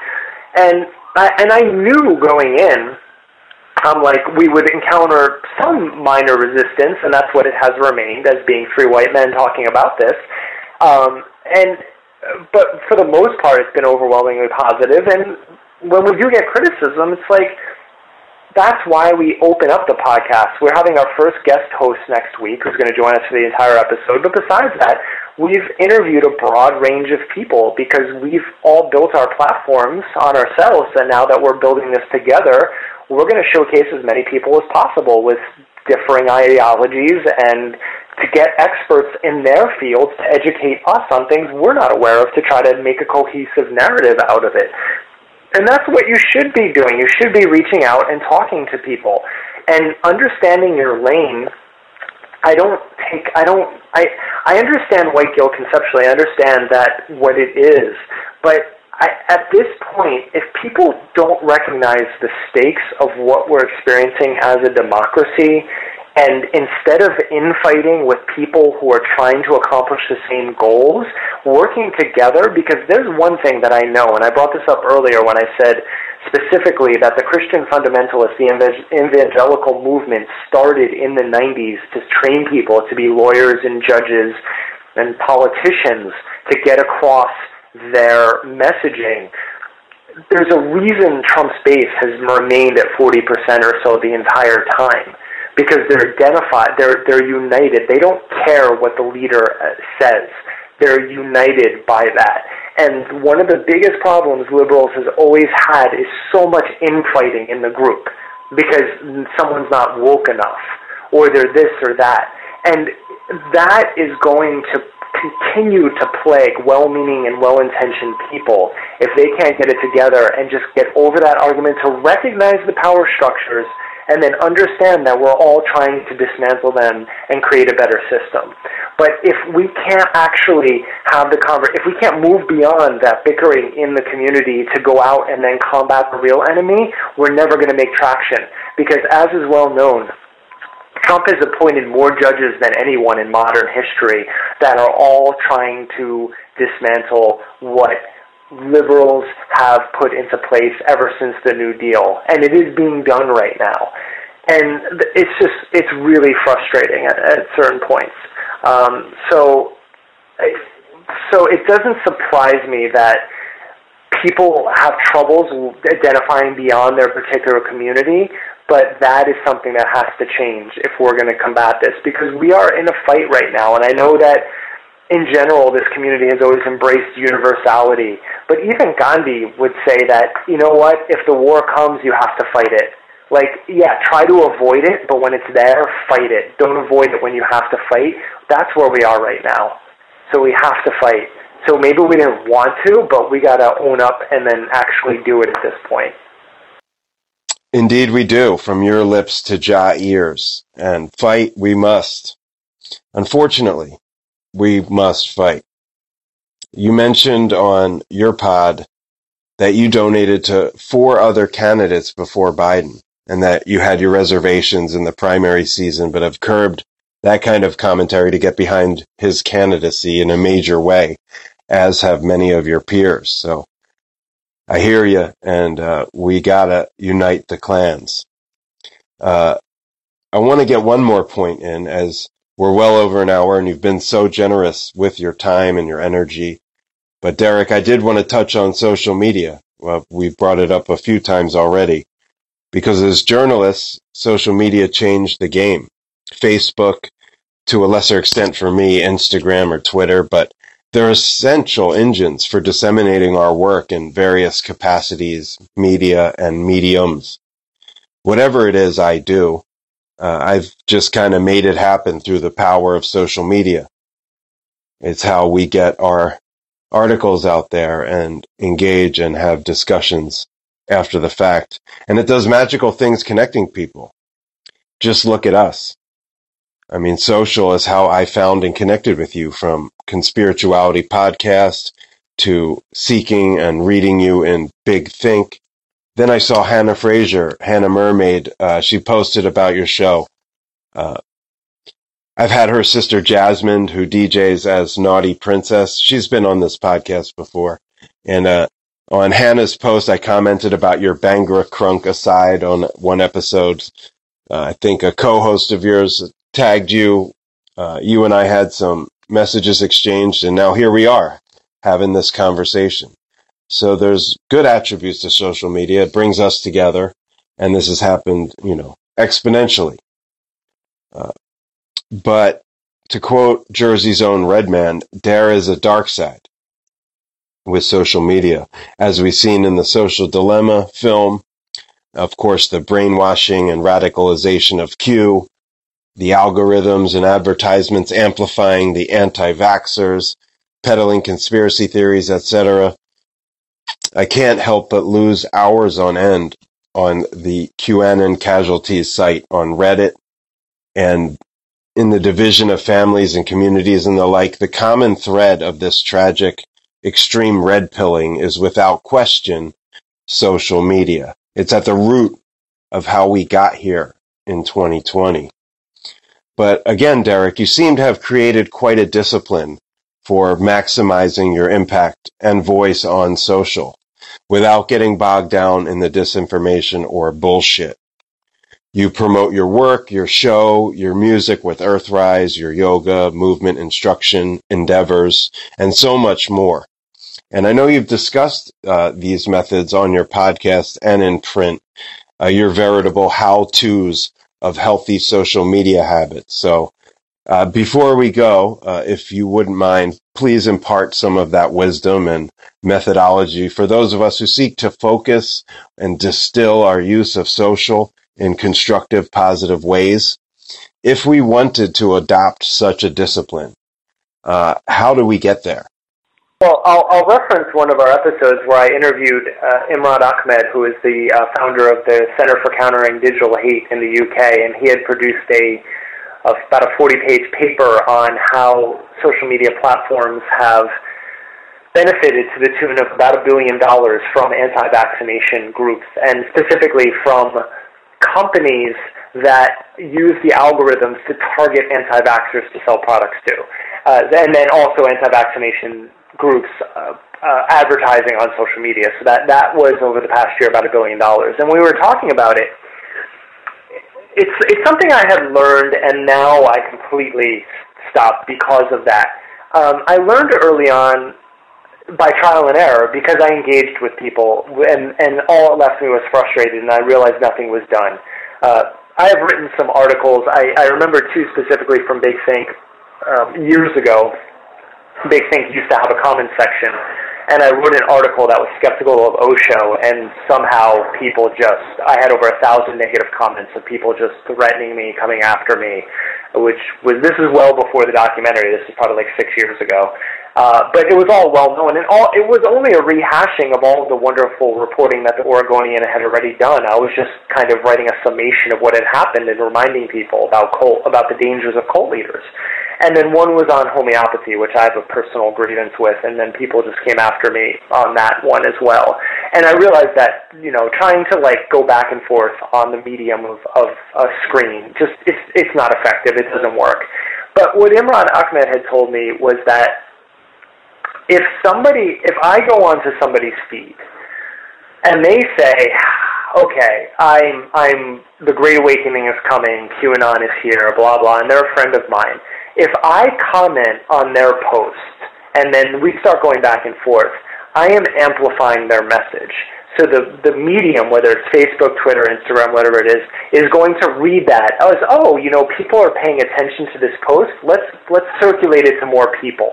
And I, and I knew going in, um, like we would encounter some minor resistance, and that's what it has remained as being three white men talking about this. Um, and but for the most part, it's been overwhelmingly positive. And when we do get criticism, it's like that's why we open up the podcast. We're having our first guest host next week who's going to join us for the entire episode. But besides that, we've interviewed a broad range of people because we've all built our platforms on ourselves. And now that we're building this together, we're going to showcase as many people as possible with differing ideologies and to get experts in their fields to educate us on things we're not aware of to try to make a cohesive narrative out of it. And that's what you should be doing. You should be reaching out and talking to people and understanding your lane. I don't take I don't I I understand white guilt conceptually. I understand that what it is, but I, at this point, if people don't recognize the stakes of what we're experiencing as a democracy and instead of infighting with people who are trying to accomplish the same goals, working together, because there's one thing that I know, and I brought this up earlier when I said specifically that the Christian fundamentalists, the evangelical movement, started in the 90s to train people to be lawyers and judges and politicians to get across their messaging. There's a reason Trump's base has remained at 40% or so the entire time because they're identified, they're they're united. They don't care what the leader uh, says. They're united by that. And one of the biggest problems liberals has always had is so much infighting in the group because someone's not woke enough or they're this or that. And that is going to continue to plague well-meaning and well-intentioned people if they can't get it together and just get over that argument to recognize the power structures and then understand that we're all trying to dismantle them and create a better system. But if we can't actually have the conver- if we can't move beyond that bickering in the community to go out and then combat the real enemy, we're never going to make traction. Because as is well known, Trump has appointed more judges than anyone in modern history that are all trying to dismantle what liberals have put into place ever since the New Deal. And it is being done right now. And it's just, it's really frustrating at, at certain points. Um, so, so it doesn't surprise me that people have troubles identifying beyond their particular community, but that is something that has to change if we're going to combat this because we are in a fight right now. And I know that in general, this community has always embraced universality. But even Gandhi would say that, you know what, if the war comes, you have to fight it. Like, yeah, try to avoid it, but when it's there, fight it. Don't avoid it when you have to fight. That's where we are right now. So we have to fight. So maybe we didn't want to, but we got to own up and then actually do it at this point. Indeed, we do, from your lips to Jah ears. And fight we must. Unfortunately, we must fight. You mentioned on your pod that you donated to four other candidates before Biden and that you had your reservations in the primary season, but have curbed that kind of commentary to get behind his candidacy in a major way, as have many of your peers. So I hear you, and uh, we gotta unite the clans. Uh, I want to get one more point in as we're well over an hour and you've been so generous with your time and your energy. But Derek, I did want to touch on social media. Well, we've brought it up a few times already because as journalists, social media changed the game. Facebook, to a lesser extent for me, Instagram or Twitter, but they're essential engines for disseminating our work in various capacities, media and mediums. Whatever it is I do, uh, I've just kind of made it happen through the power of social media. It's how we get our articles out there and engage and have discussions after the fact. And it does magical things connecting people. Just look at us. I mean, social is how I found and connected with you from Conspirituality podcast to seeking and reading you in Big Think then I saw Hannah Fraser, Hannah Mermaid. Uh, she posted about your show. Uh, I've had her sister Jasmine, who DJs as Naughty Princess. She's been on this podcast before. And uh, on Hannah's post, I commented about your Bhangra Crunk aside on one episode. Uh, I think a co-host of yours tagged you. Uh, you and I had some messages exchanged, and now here we are having this conversation. So there's good attributes to social media. It brings us together, and this has happened, you know, exponentially. Uh, but to quote Jersey's own Redman, there is a dark side with social media, as we've seen in the Social Dilemma film. Of course, the brainwashing and radicalization of Q, the algorithms and advertisements amplifying the anti-vaxxers, peddling conspiracy theories, etc. I can't help but lose hours on end on the QAnon casualties site on Reddit and in the division of families and communities and the like. The common thread of this tragic extreme red pilling is without question social media. It's at the root of how we got here in 2020. But again, Derek, you seem to have created quite a discipline for maximizing your impact and voice on social without getting bogged down in the disinformation or bullshit. You promote your work, your show, your music with Earthrise, your yoga, movement instruction endeavors, and so much more. And I know you've discussed uh, these methods on your podcast and in print, uh, your veritable how-tos of healthy social media habits. So uh, before we go, uh, if you wouldn't mind, please impart some of that wisdom and methodology for those of us who seek to focus and distill our use of social in constructive, positive ways. If we wanted to adopt such a discipline, uh, how do we get there? Well, I'll, I'll, reference one of our episodes where I interviewed uh, Imran Ahmed, who is the uh, founder of the Center for Countering Digital Hate in the UK, and he had produced a about a 40-page paper on how social media platforms have benefited to the tune of about a billion dollars from anti-vaccination groups, and specifically from companies that use the algorithms to target anti-vaxxers to sell products to, uh, and then also anti-vaccination groups uh, uh, advertising on social media. So that that was over the past year about a billion dollars. And we were talking about it. It's it's something I had learned, and now I completely stopped because of that. Um, I learned early on by trial and error because I engaged with people, and and all it left me was frustrated, and I realized nothing was done. Uh, I have written some articles. I, I remember two specifically from Big Think um, years ago. Big Think used to have a comment section and I wrote an article that was skeptical of Osho, and somehow people just, I had over a thousand negative comments of people just threatening me, coming after me, which was, this is well before the documentary, this is probably like six years ago. Uh, but it was all well known, and all, it was only a rehashing of all of the wonderful reporting that the Oregonian had already done. I was just kind of writing a summation of what had happened and reminding people about cult, about the dangers of cult leaders. And then one was on homeopathy, which I have a personal grievance with, and then people just came after me on that one as well. And I realized that, you know, trying to like go back and forth on the medium of, of a screen, just, it's, it's not effective, it doesn't work. But what Imran Ahmed had told me was that if somebody, if I go onto somebody's feed, and they say, okay, I'm, I'm, the Great Awakening is coming, QAnon is here, blah, blah, and they're a friend of mine if I comment on their post and then we start going back and forth, I am amplifying their message. So the, the medium, whether it's Facebook, Twitter, Instagram, whatever it is, is going to read that as, oh, you know, people are paying attention to this post. Let's, let's circulate it to more people.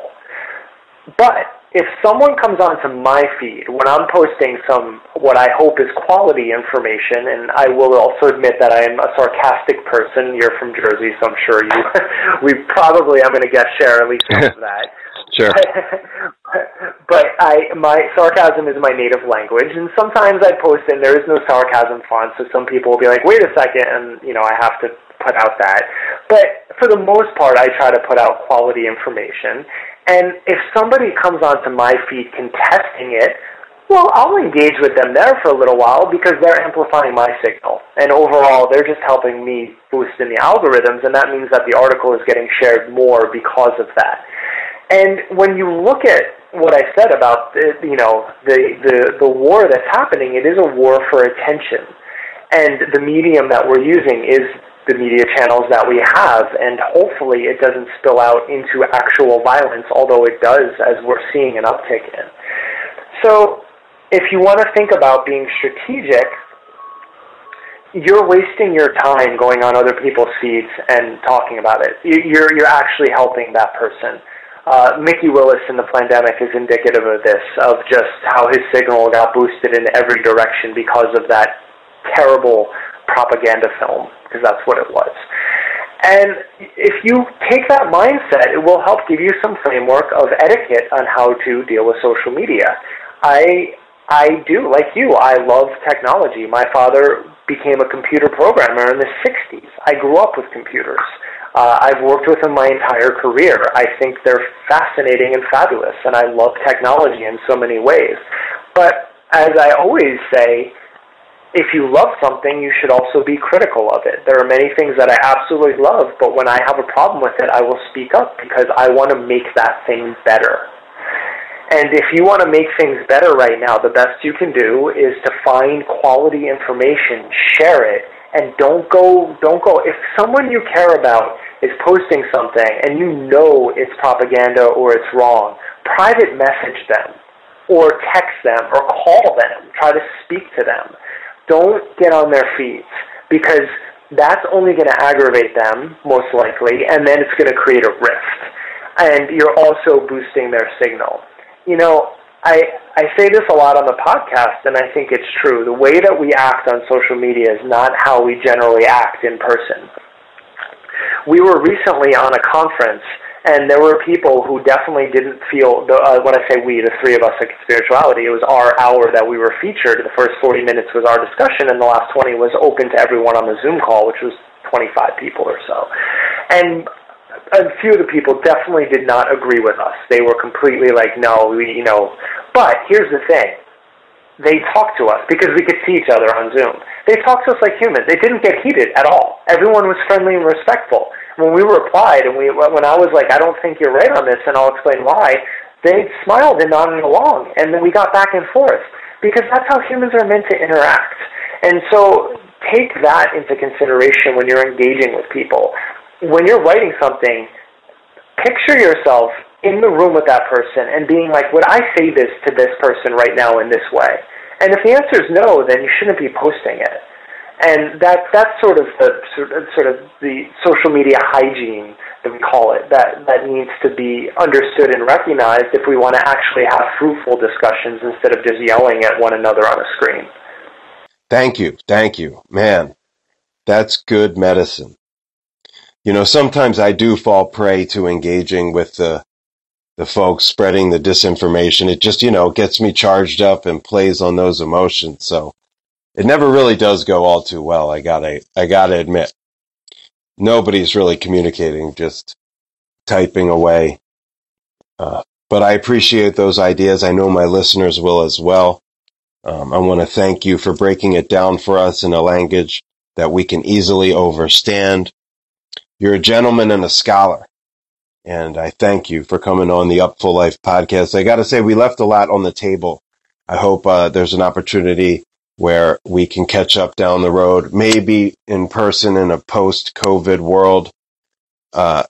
But if someone comes onto my feed when I'm posting some what I hope is quality information, and I will also admit that I am a sarcastic person. You're from Jersey, so I'm sure you [LAUGHS] we probably I'm going to guess share at least some of that. Sure. [LAUGHS] but I my sarcasm is my native language, and sometimes I post and there is no sarcasm font, so some people will be like, "Wait a second, and you know I have to put out that. But for the most part, I try to put out quality information, and if somebody comes onto my feed contesting it, well, I'll engage with them there for a little while because they're amplifying my signal. And overall, they're just helping me boost in the algorithms, and that means that the article is getting shared more because of that. And when you look at what I said about the, you know the, the the war that's happening, it is a war for attention, and the medium that we're using is the media channels that we have, and hopefully it doesn't spill out into actual violence, although it does, as we're seeing an uptick in. So, if you want to think about being strategic, you're wasting your time going on other people's feeds and talking about it. You're, you're actually helping that person. Uh, Mikki Willis in the Plandemic is indicative of this, of just how his signal got boosted in every direction because of that terrible propaganda film because that's what it was. And if you take that mindset, it will help give you some framework of etiquette on how to deal with social media. I I do like you. I love technology. My father became a computer programmer in the 60s. I grew up with computers. Uh, I've worked with them my entire career. I think they're fascinating and fabulous, and I love technology in so many ways. But as I always say, if you love something, you should also be critical of it. There are many things that I absolutely love, but when I have a problem with it, I will speak up because I want to make that thing better. And if you want to make things better right now, the best you can do is to find quality information, share it, and don't go don't go if someone you care about is posting something and you know it's propaganda or it's wrong, private message them or text them or call them, try to speak to them don't get on their feet because that's only going to aggravate them, most likely, and then it's going to create a rift. And you're also boosting their signal. You know, I, I say this a lot on the podcast, and I think it's true. The way that we act on social media is not how we generally act in person. We were recently on a conference and there were people who definitely didn't feel, the, uh, when I say we, the three of us at Spirituality, it was our hour that we were featured. The first 40 minutes was our discussion, and the last 20 was open to everyone on the Zoom call, which was 25 people or so. And a few of the people definitely did not agree with us. They were completely like, no, we, you know. But here's the thing. They talked to us because we could see each other on Zoom. They talked to us like humans. They didn't get heated at all everyone was friendly and respectful. When we replied, and we when I was like, I don't think you're right on this, and I'll explain why, they smiled and nodded along, and then we got back and forth because that's how humans are meant to interact. And so take that into consideration when you're engaging with people. When you're writing something, picture yourself in the room with that person and being like, would I say this to this person right now in this way? And if the answer is no, then you shouldn't be posting it. And that that's sort of the sort of the social media hygiene that we call it that that needs to be understood and recognized if we want to actually have fruitful discussions instead of just yelling at one another on a screen. Thank you, thank you, man. That's good medicine. You know, sometimes I do fall prey to engaging with the the folks spreading the disinformation. It just, you know, gets me charged up and plays on those emotions. So it never really does go all too well. I gotta, I gotta admit, nobody's really communicating, just typing away. Uh, but I appreciate those ideas. I know my listeners will as well. Um, I want to thank you for breaking it down for us in a language that we can easily understand. You're a gentleman and a scholar. And I thank you for coming on the Up Upful Life podcast. I got to say, we left a lot on the table. I hope uh, there's an opportunity where we can catch up down the road, maybe in person in a post COVID world, uh,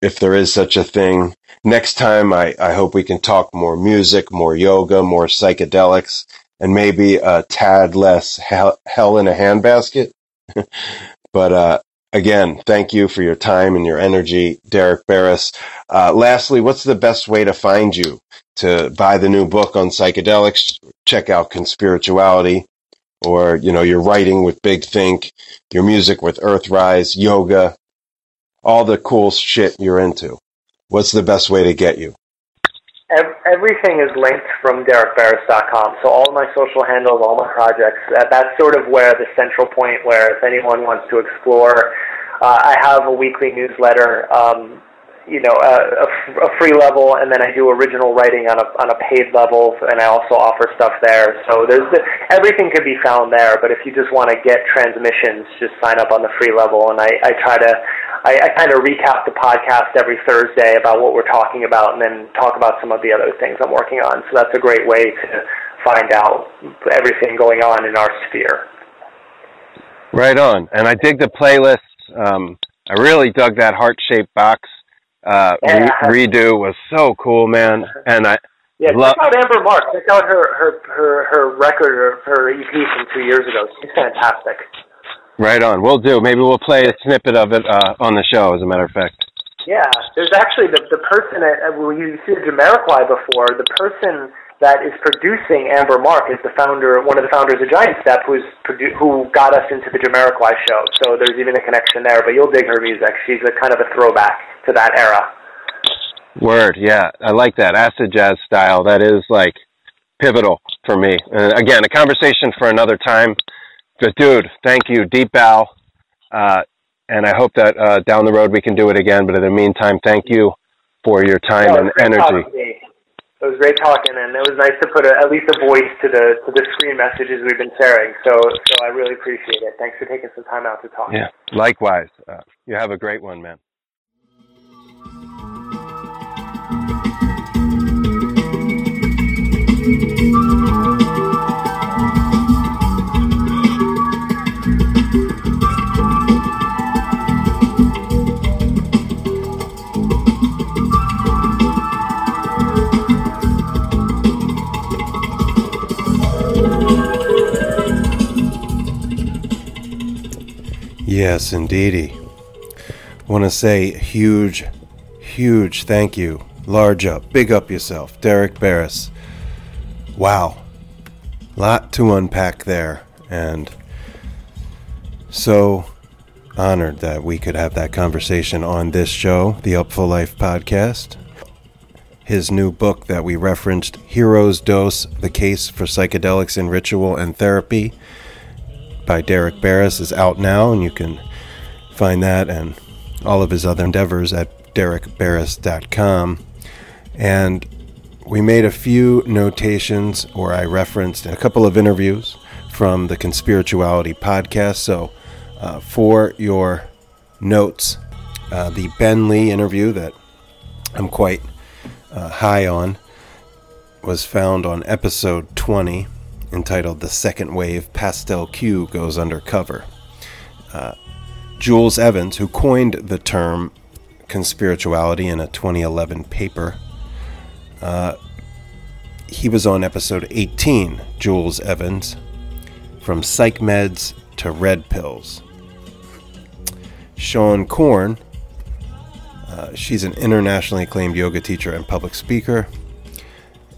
if there is such a thing. Next time, I, I hope we can talk more music, more yoga, more psychedelics, and maybe a tad less hell, hell in a handbasket. [LAUGHS] but uh, again, thank you for your time and your energy, Derek Beres. Uh, lastly, what's the best way to find you? To buy the new book on psychedelics, check out Conspirituality, or you know your writing with Big Think, your music with Earthrise, yoga, all the cool shit you're into. What's the best way to get you? Everything is linked from derekberes.com. So all my social handles, all my projects, that, that's sort of where the central point where if anyone wants to explore, uh, I have a weekly newsletter um, you know a, a, a free level, and then I do original writing on a on a paid level, and I also offer stuff there. So there's the, everything could be found there. But if you just want to get transmissions, just sign up on the free level, and I, I try to I, I kind of recap the podcast every Thursday about what we're talking about, and then talk about some of the other things I'm working on. So that's a great way to find out everything going on in our sphere. Right on, and I dig the playlists. Um, I really dug that heart shaped box uh, re- redo was so cool, man. And I yeah, check out Amber Mark. Check out her her her her record or her EP from two years ago. She's fantastic. Right on. We'll do. Maybe we'll play a snippet of it uh, on the show. As a matter of fact. Yeah, there's actually the the person at well, you see the Jamiroquai before. The person that is producing Amber Mark is the founder, one of the founders of Giant Step, who's produ- who got us into the Jamiroquai show. So there's even a connection there. But you'll dig her music. She's a kind of a throwback to that era. Word, yeah, I like that acid jazz style. That is like pivotal for me. And again, a conversation for another time. But dude, thank you, deep bow. Uh, and I hope that uh, down the road we can do it again. But in the meantime, thank you for your time and energy. It was great talking, and it was nice to put a, at least a voice to the to the screen messages we've been sharing. So, so I really appreciate it. Thanks for taking some time out to talk. Yeah, likewise. Uh, you have a great one, man. Yes, indeedy. Want to say huge, huge thank you. Large up, big up yourself, Derek Beres. Wow. Lot to unpack there, and so honored that we could have that conversation on this show, the Upful Life podcast. His new book that we referenced, Hero's Dose The Case for Psychedelics in Ritual and Therapy, by Derek Beres is out now, and you can find that and all of his other endeavors at derekberes.com. And we made a few notations, or I referenced a couple of interviews from the Conspirituality podcast. So Uh, for your notes, uh, the Ben Lee interview that I'm quite uh, high on was found on episode 20 entitled The Second Wave Pastel Q Goes Undercover. Uh, Jules Evans, who coined the term conspirituality in a 2011 paper, uh, he was on episode 18, Jules Evans, from psych meds to red pills. Seane Corn, uh, she's an internationally acclaimed yoga teacher and public speaker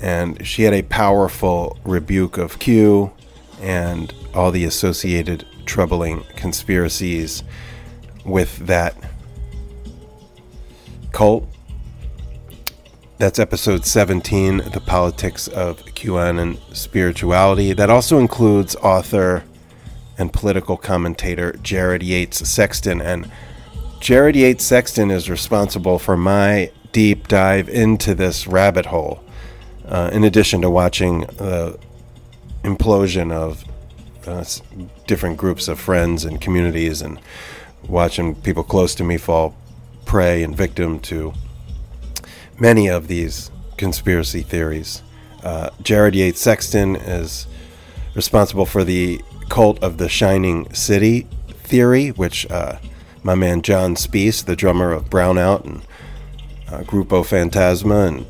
and she had a powerful rebuke of Q and all the associated troubling conspiracies with that cult. That's episode 17, The Politics of QAnon and Spirituality. That also includes author and political commentator Jared Yates Sexton. And Jared Yates Sexton is responsible for my deep dive into this rabbit hole uh, in addition to watching the implosion of uh, different groups of friends and communities and watching people close to me fall prey and victim to many of these conspiracy theories. Uh, Jared Yates Sexton is responsible for the cult of the Shining City theory, which uh, my man John Speice, the drummer of Brownout and uh, Grupo Fantasma and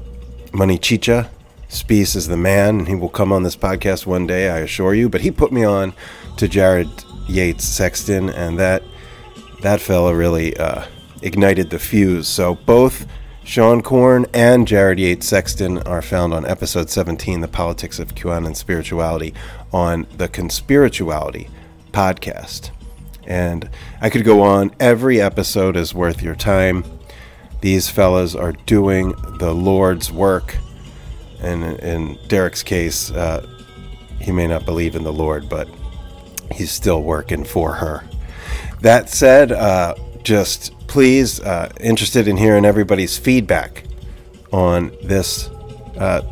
Money Chicha, Speice is the man, and he will come on this podcast one day, I assure you. But he put me on to Jared Yates Sexton, and that that fella really uh, ignited the fuse. So both Seane Corn and Jared Yates Sexton are found on episode 17, The Politics of QAnon and Spirituality, on the Conspirituality podcast. And I could go on. Every episode is worth your time. These fellas are doing the Lord's work and in Derek's case, uh, he may not believe in the Lord, but he's still working for her. That said, uh, just please, uh, interested in hearing everybody's feedback on this uh,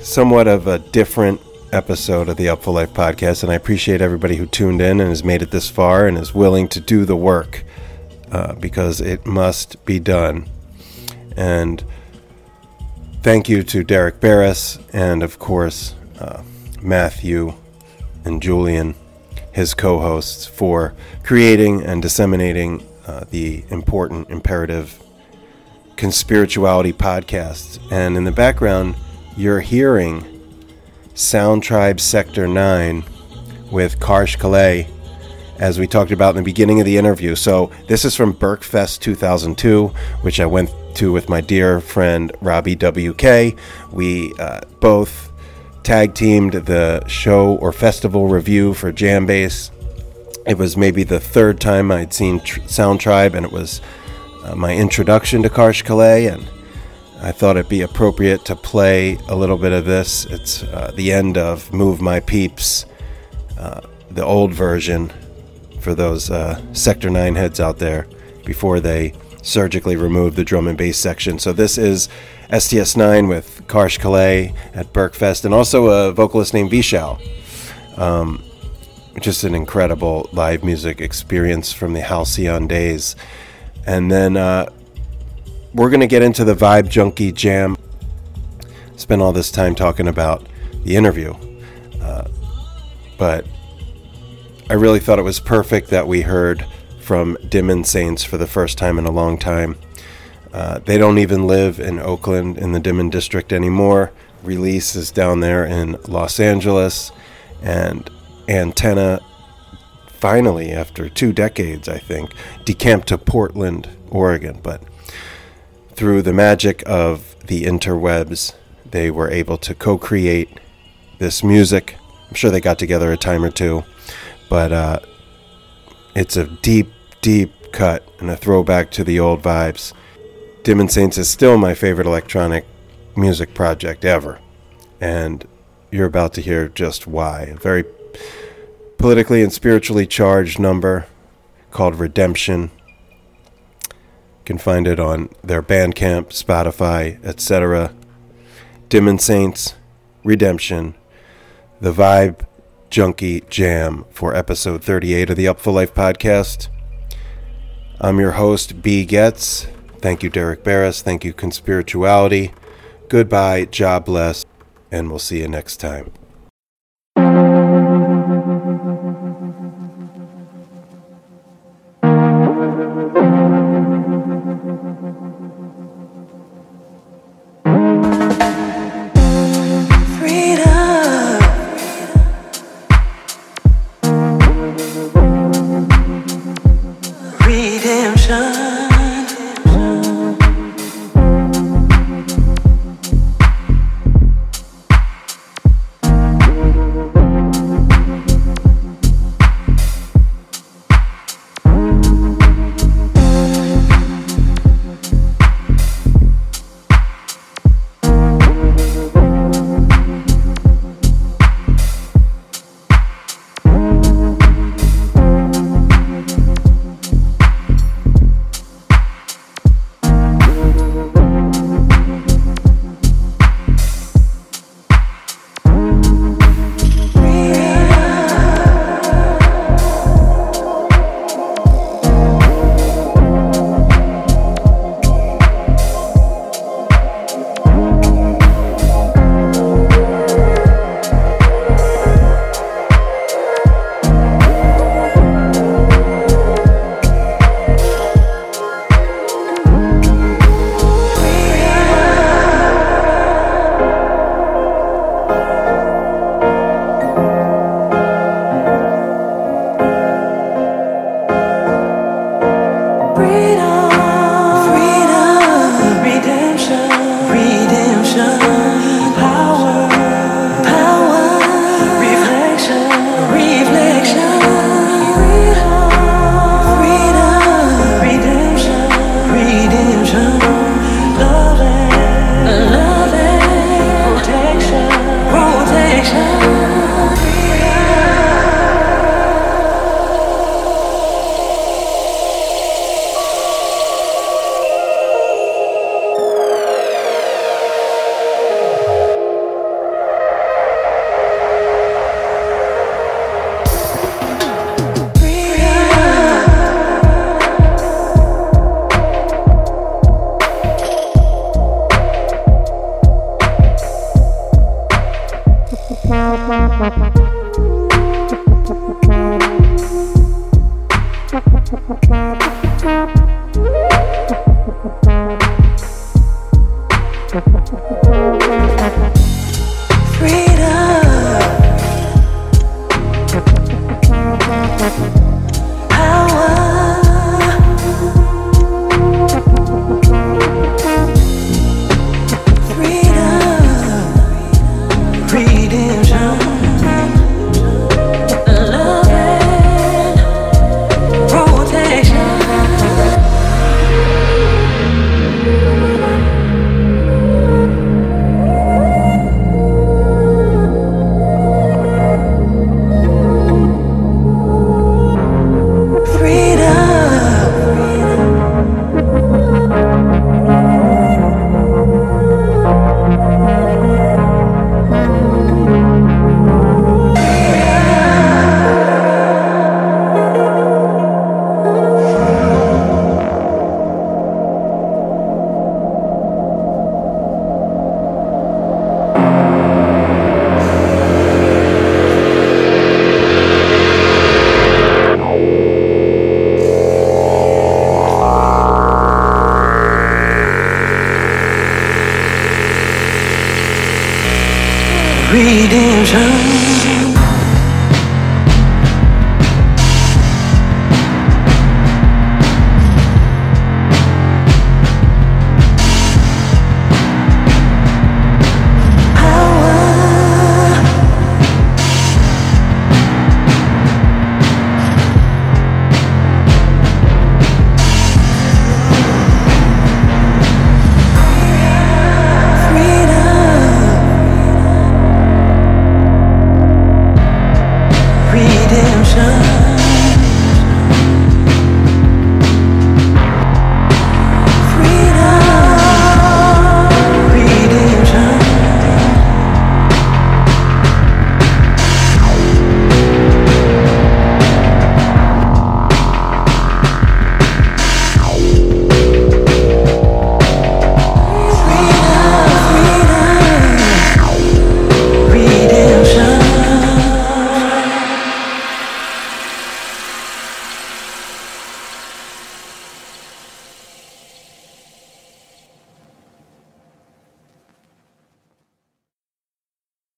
somewhat of a different episode of the Upful Life podcast. And I appreciate everybody who tuned in and has made it this far and is willing to do the work uh, because it must be done. And thank you to Derek Beres and, of course, uh, Matthew and Julian, his co hosts, for creating and disseminating uh, the important, imperative conspirituality podcast. And in the background, you're hearing Sound Tribe Sector 9 with Karsh Kale as we talked about in the beginning of the interview. So this is from Berkfest 2002, which I went to with my dear friend Robbie WK. We uh, both tag teamed the show or festival review for Jambase. It was maybe the third time I'd seen Tr- Sound Tribe, and it was uh, my introduction to Karsh Kale, and I thought it'd be appropriate to play a little bit of this. It's uh, the end of Move My Peeps, uh, the old version for those uh, Sector 9 heads out there before they surgically removed the drum and bass section. So this is STS 9 with Karsh Kale at Berkfest and also a vocalist named Vishal. Um, just an incredible live music experience from the Halcyon days. And then uh, we're going to get into the Vibe Junkie Jam. Spent all this time talking about the interview. Uh, but I really thought it was perfect that we heard from Dimond Saints for the first time in a long time. Uh, they don't even live in Oakland in the Dimond district anymore. Releece is down there in Los Angeles, and Antenna finally, after two decades, I think, decamped to Portland, Oregon. But through the magic of the interwebs, they were able to co create this music. I'm sure they got together a time or two but uh, it's a deep, deep cut and a throwback to the old vibes. Dimond Saints is still my favorite electronic music project ever, and you're about to hear just why. A very politically and spiritually charged number called Redemption. You can find it on their Bandcamp, Spotify, etc. Dimond Saints, Redemption, the vibe Junkie Jam for episode 38 of the Upful Life podcast. I'm your host, B. Getz. Thank you, Derek Beres. Thank you, Conspirituality. Goodbye, Jah bless, and we'll see you next time.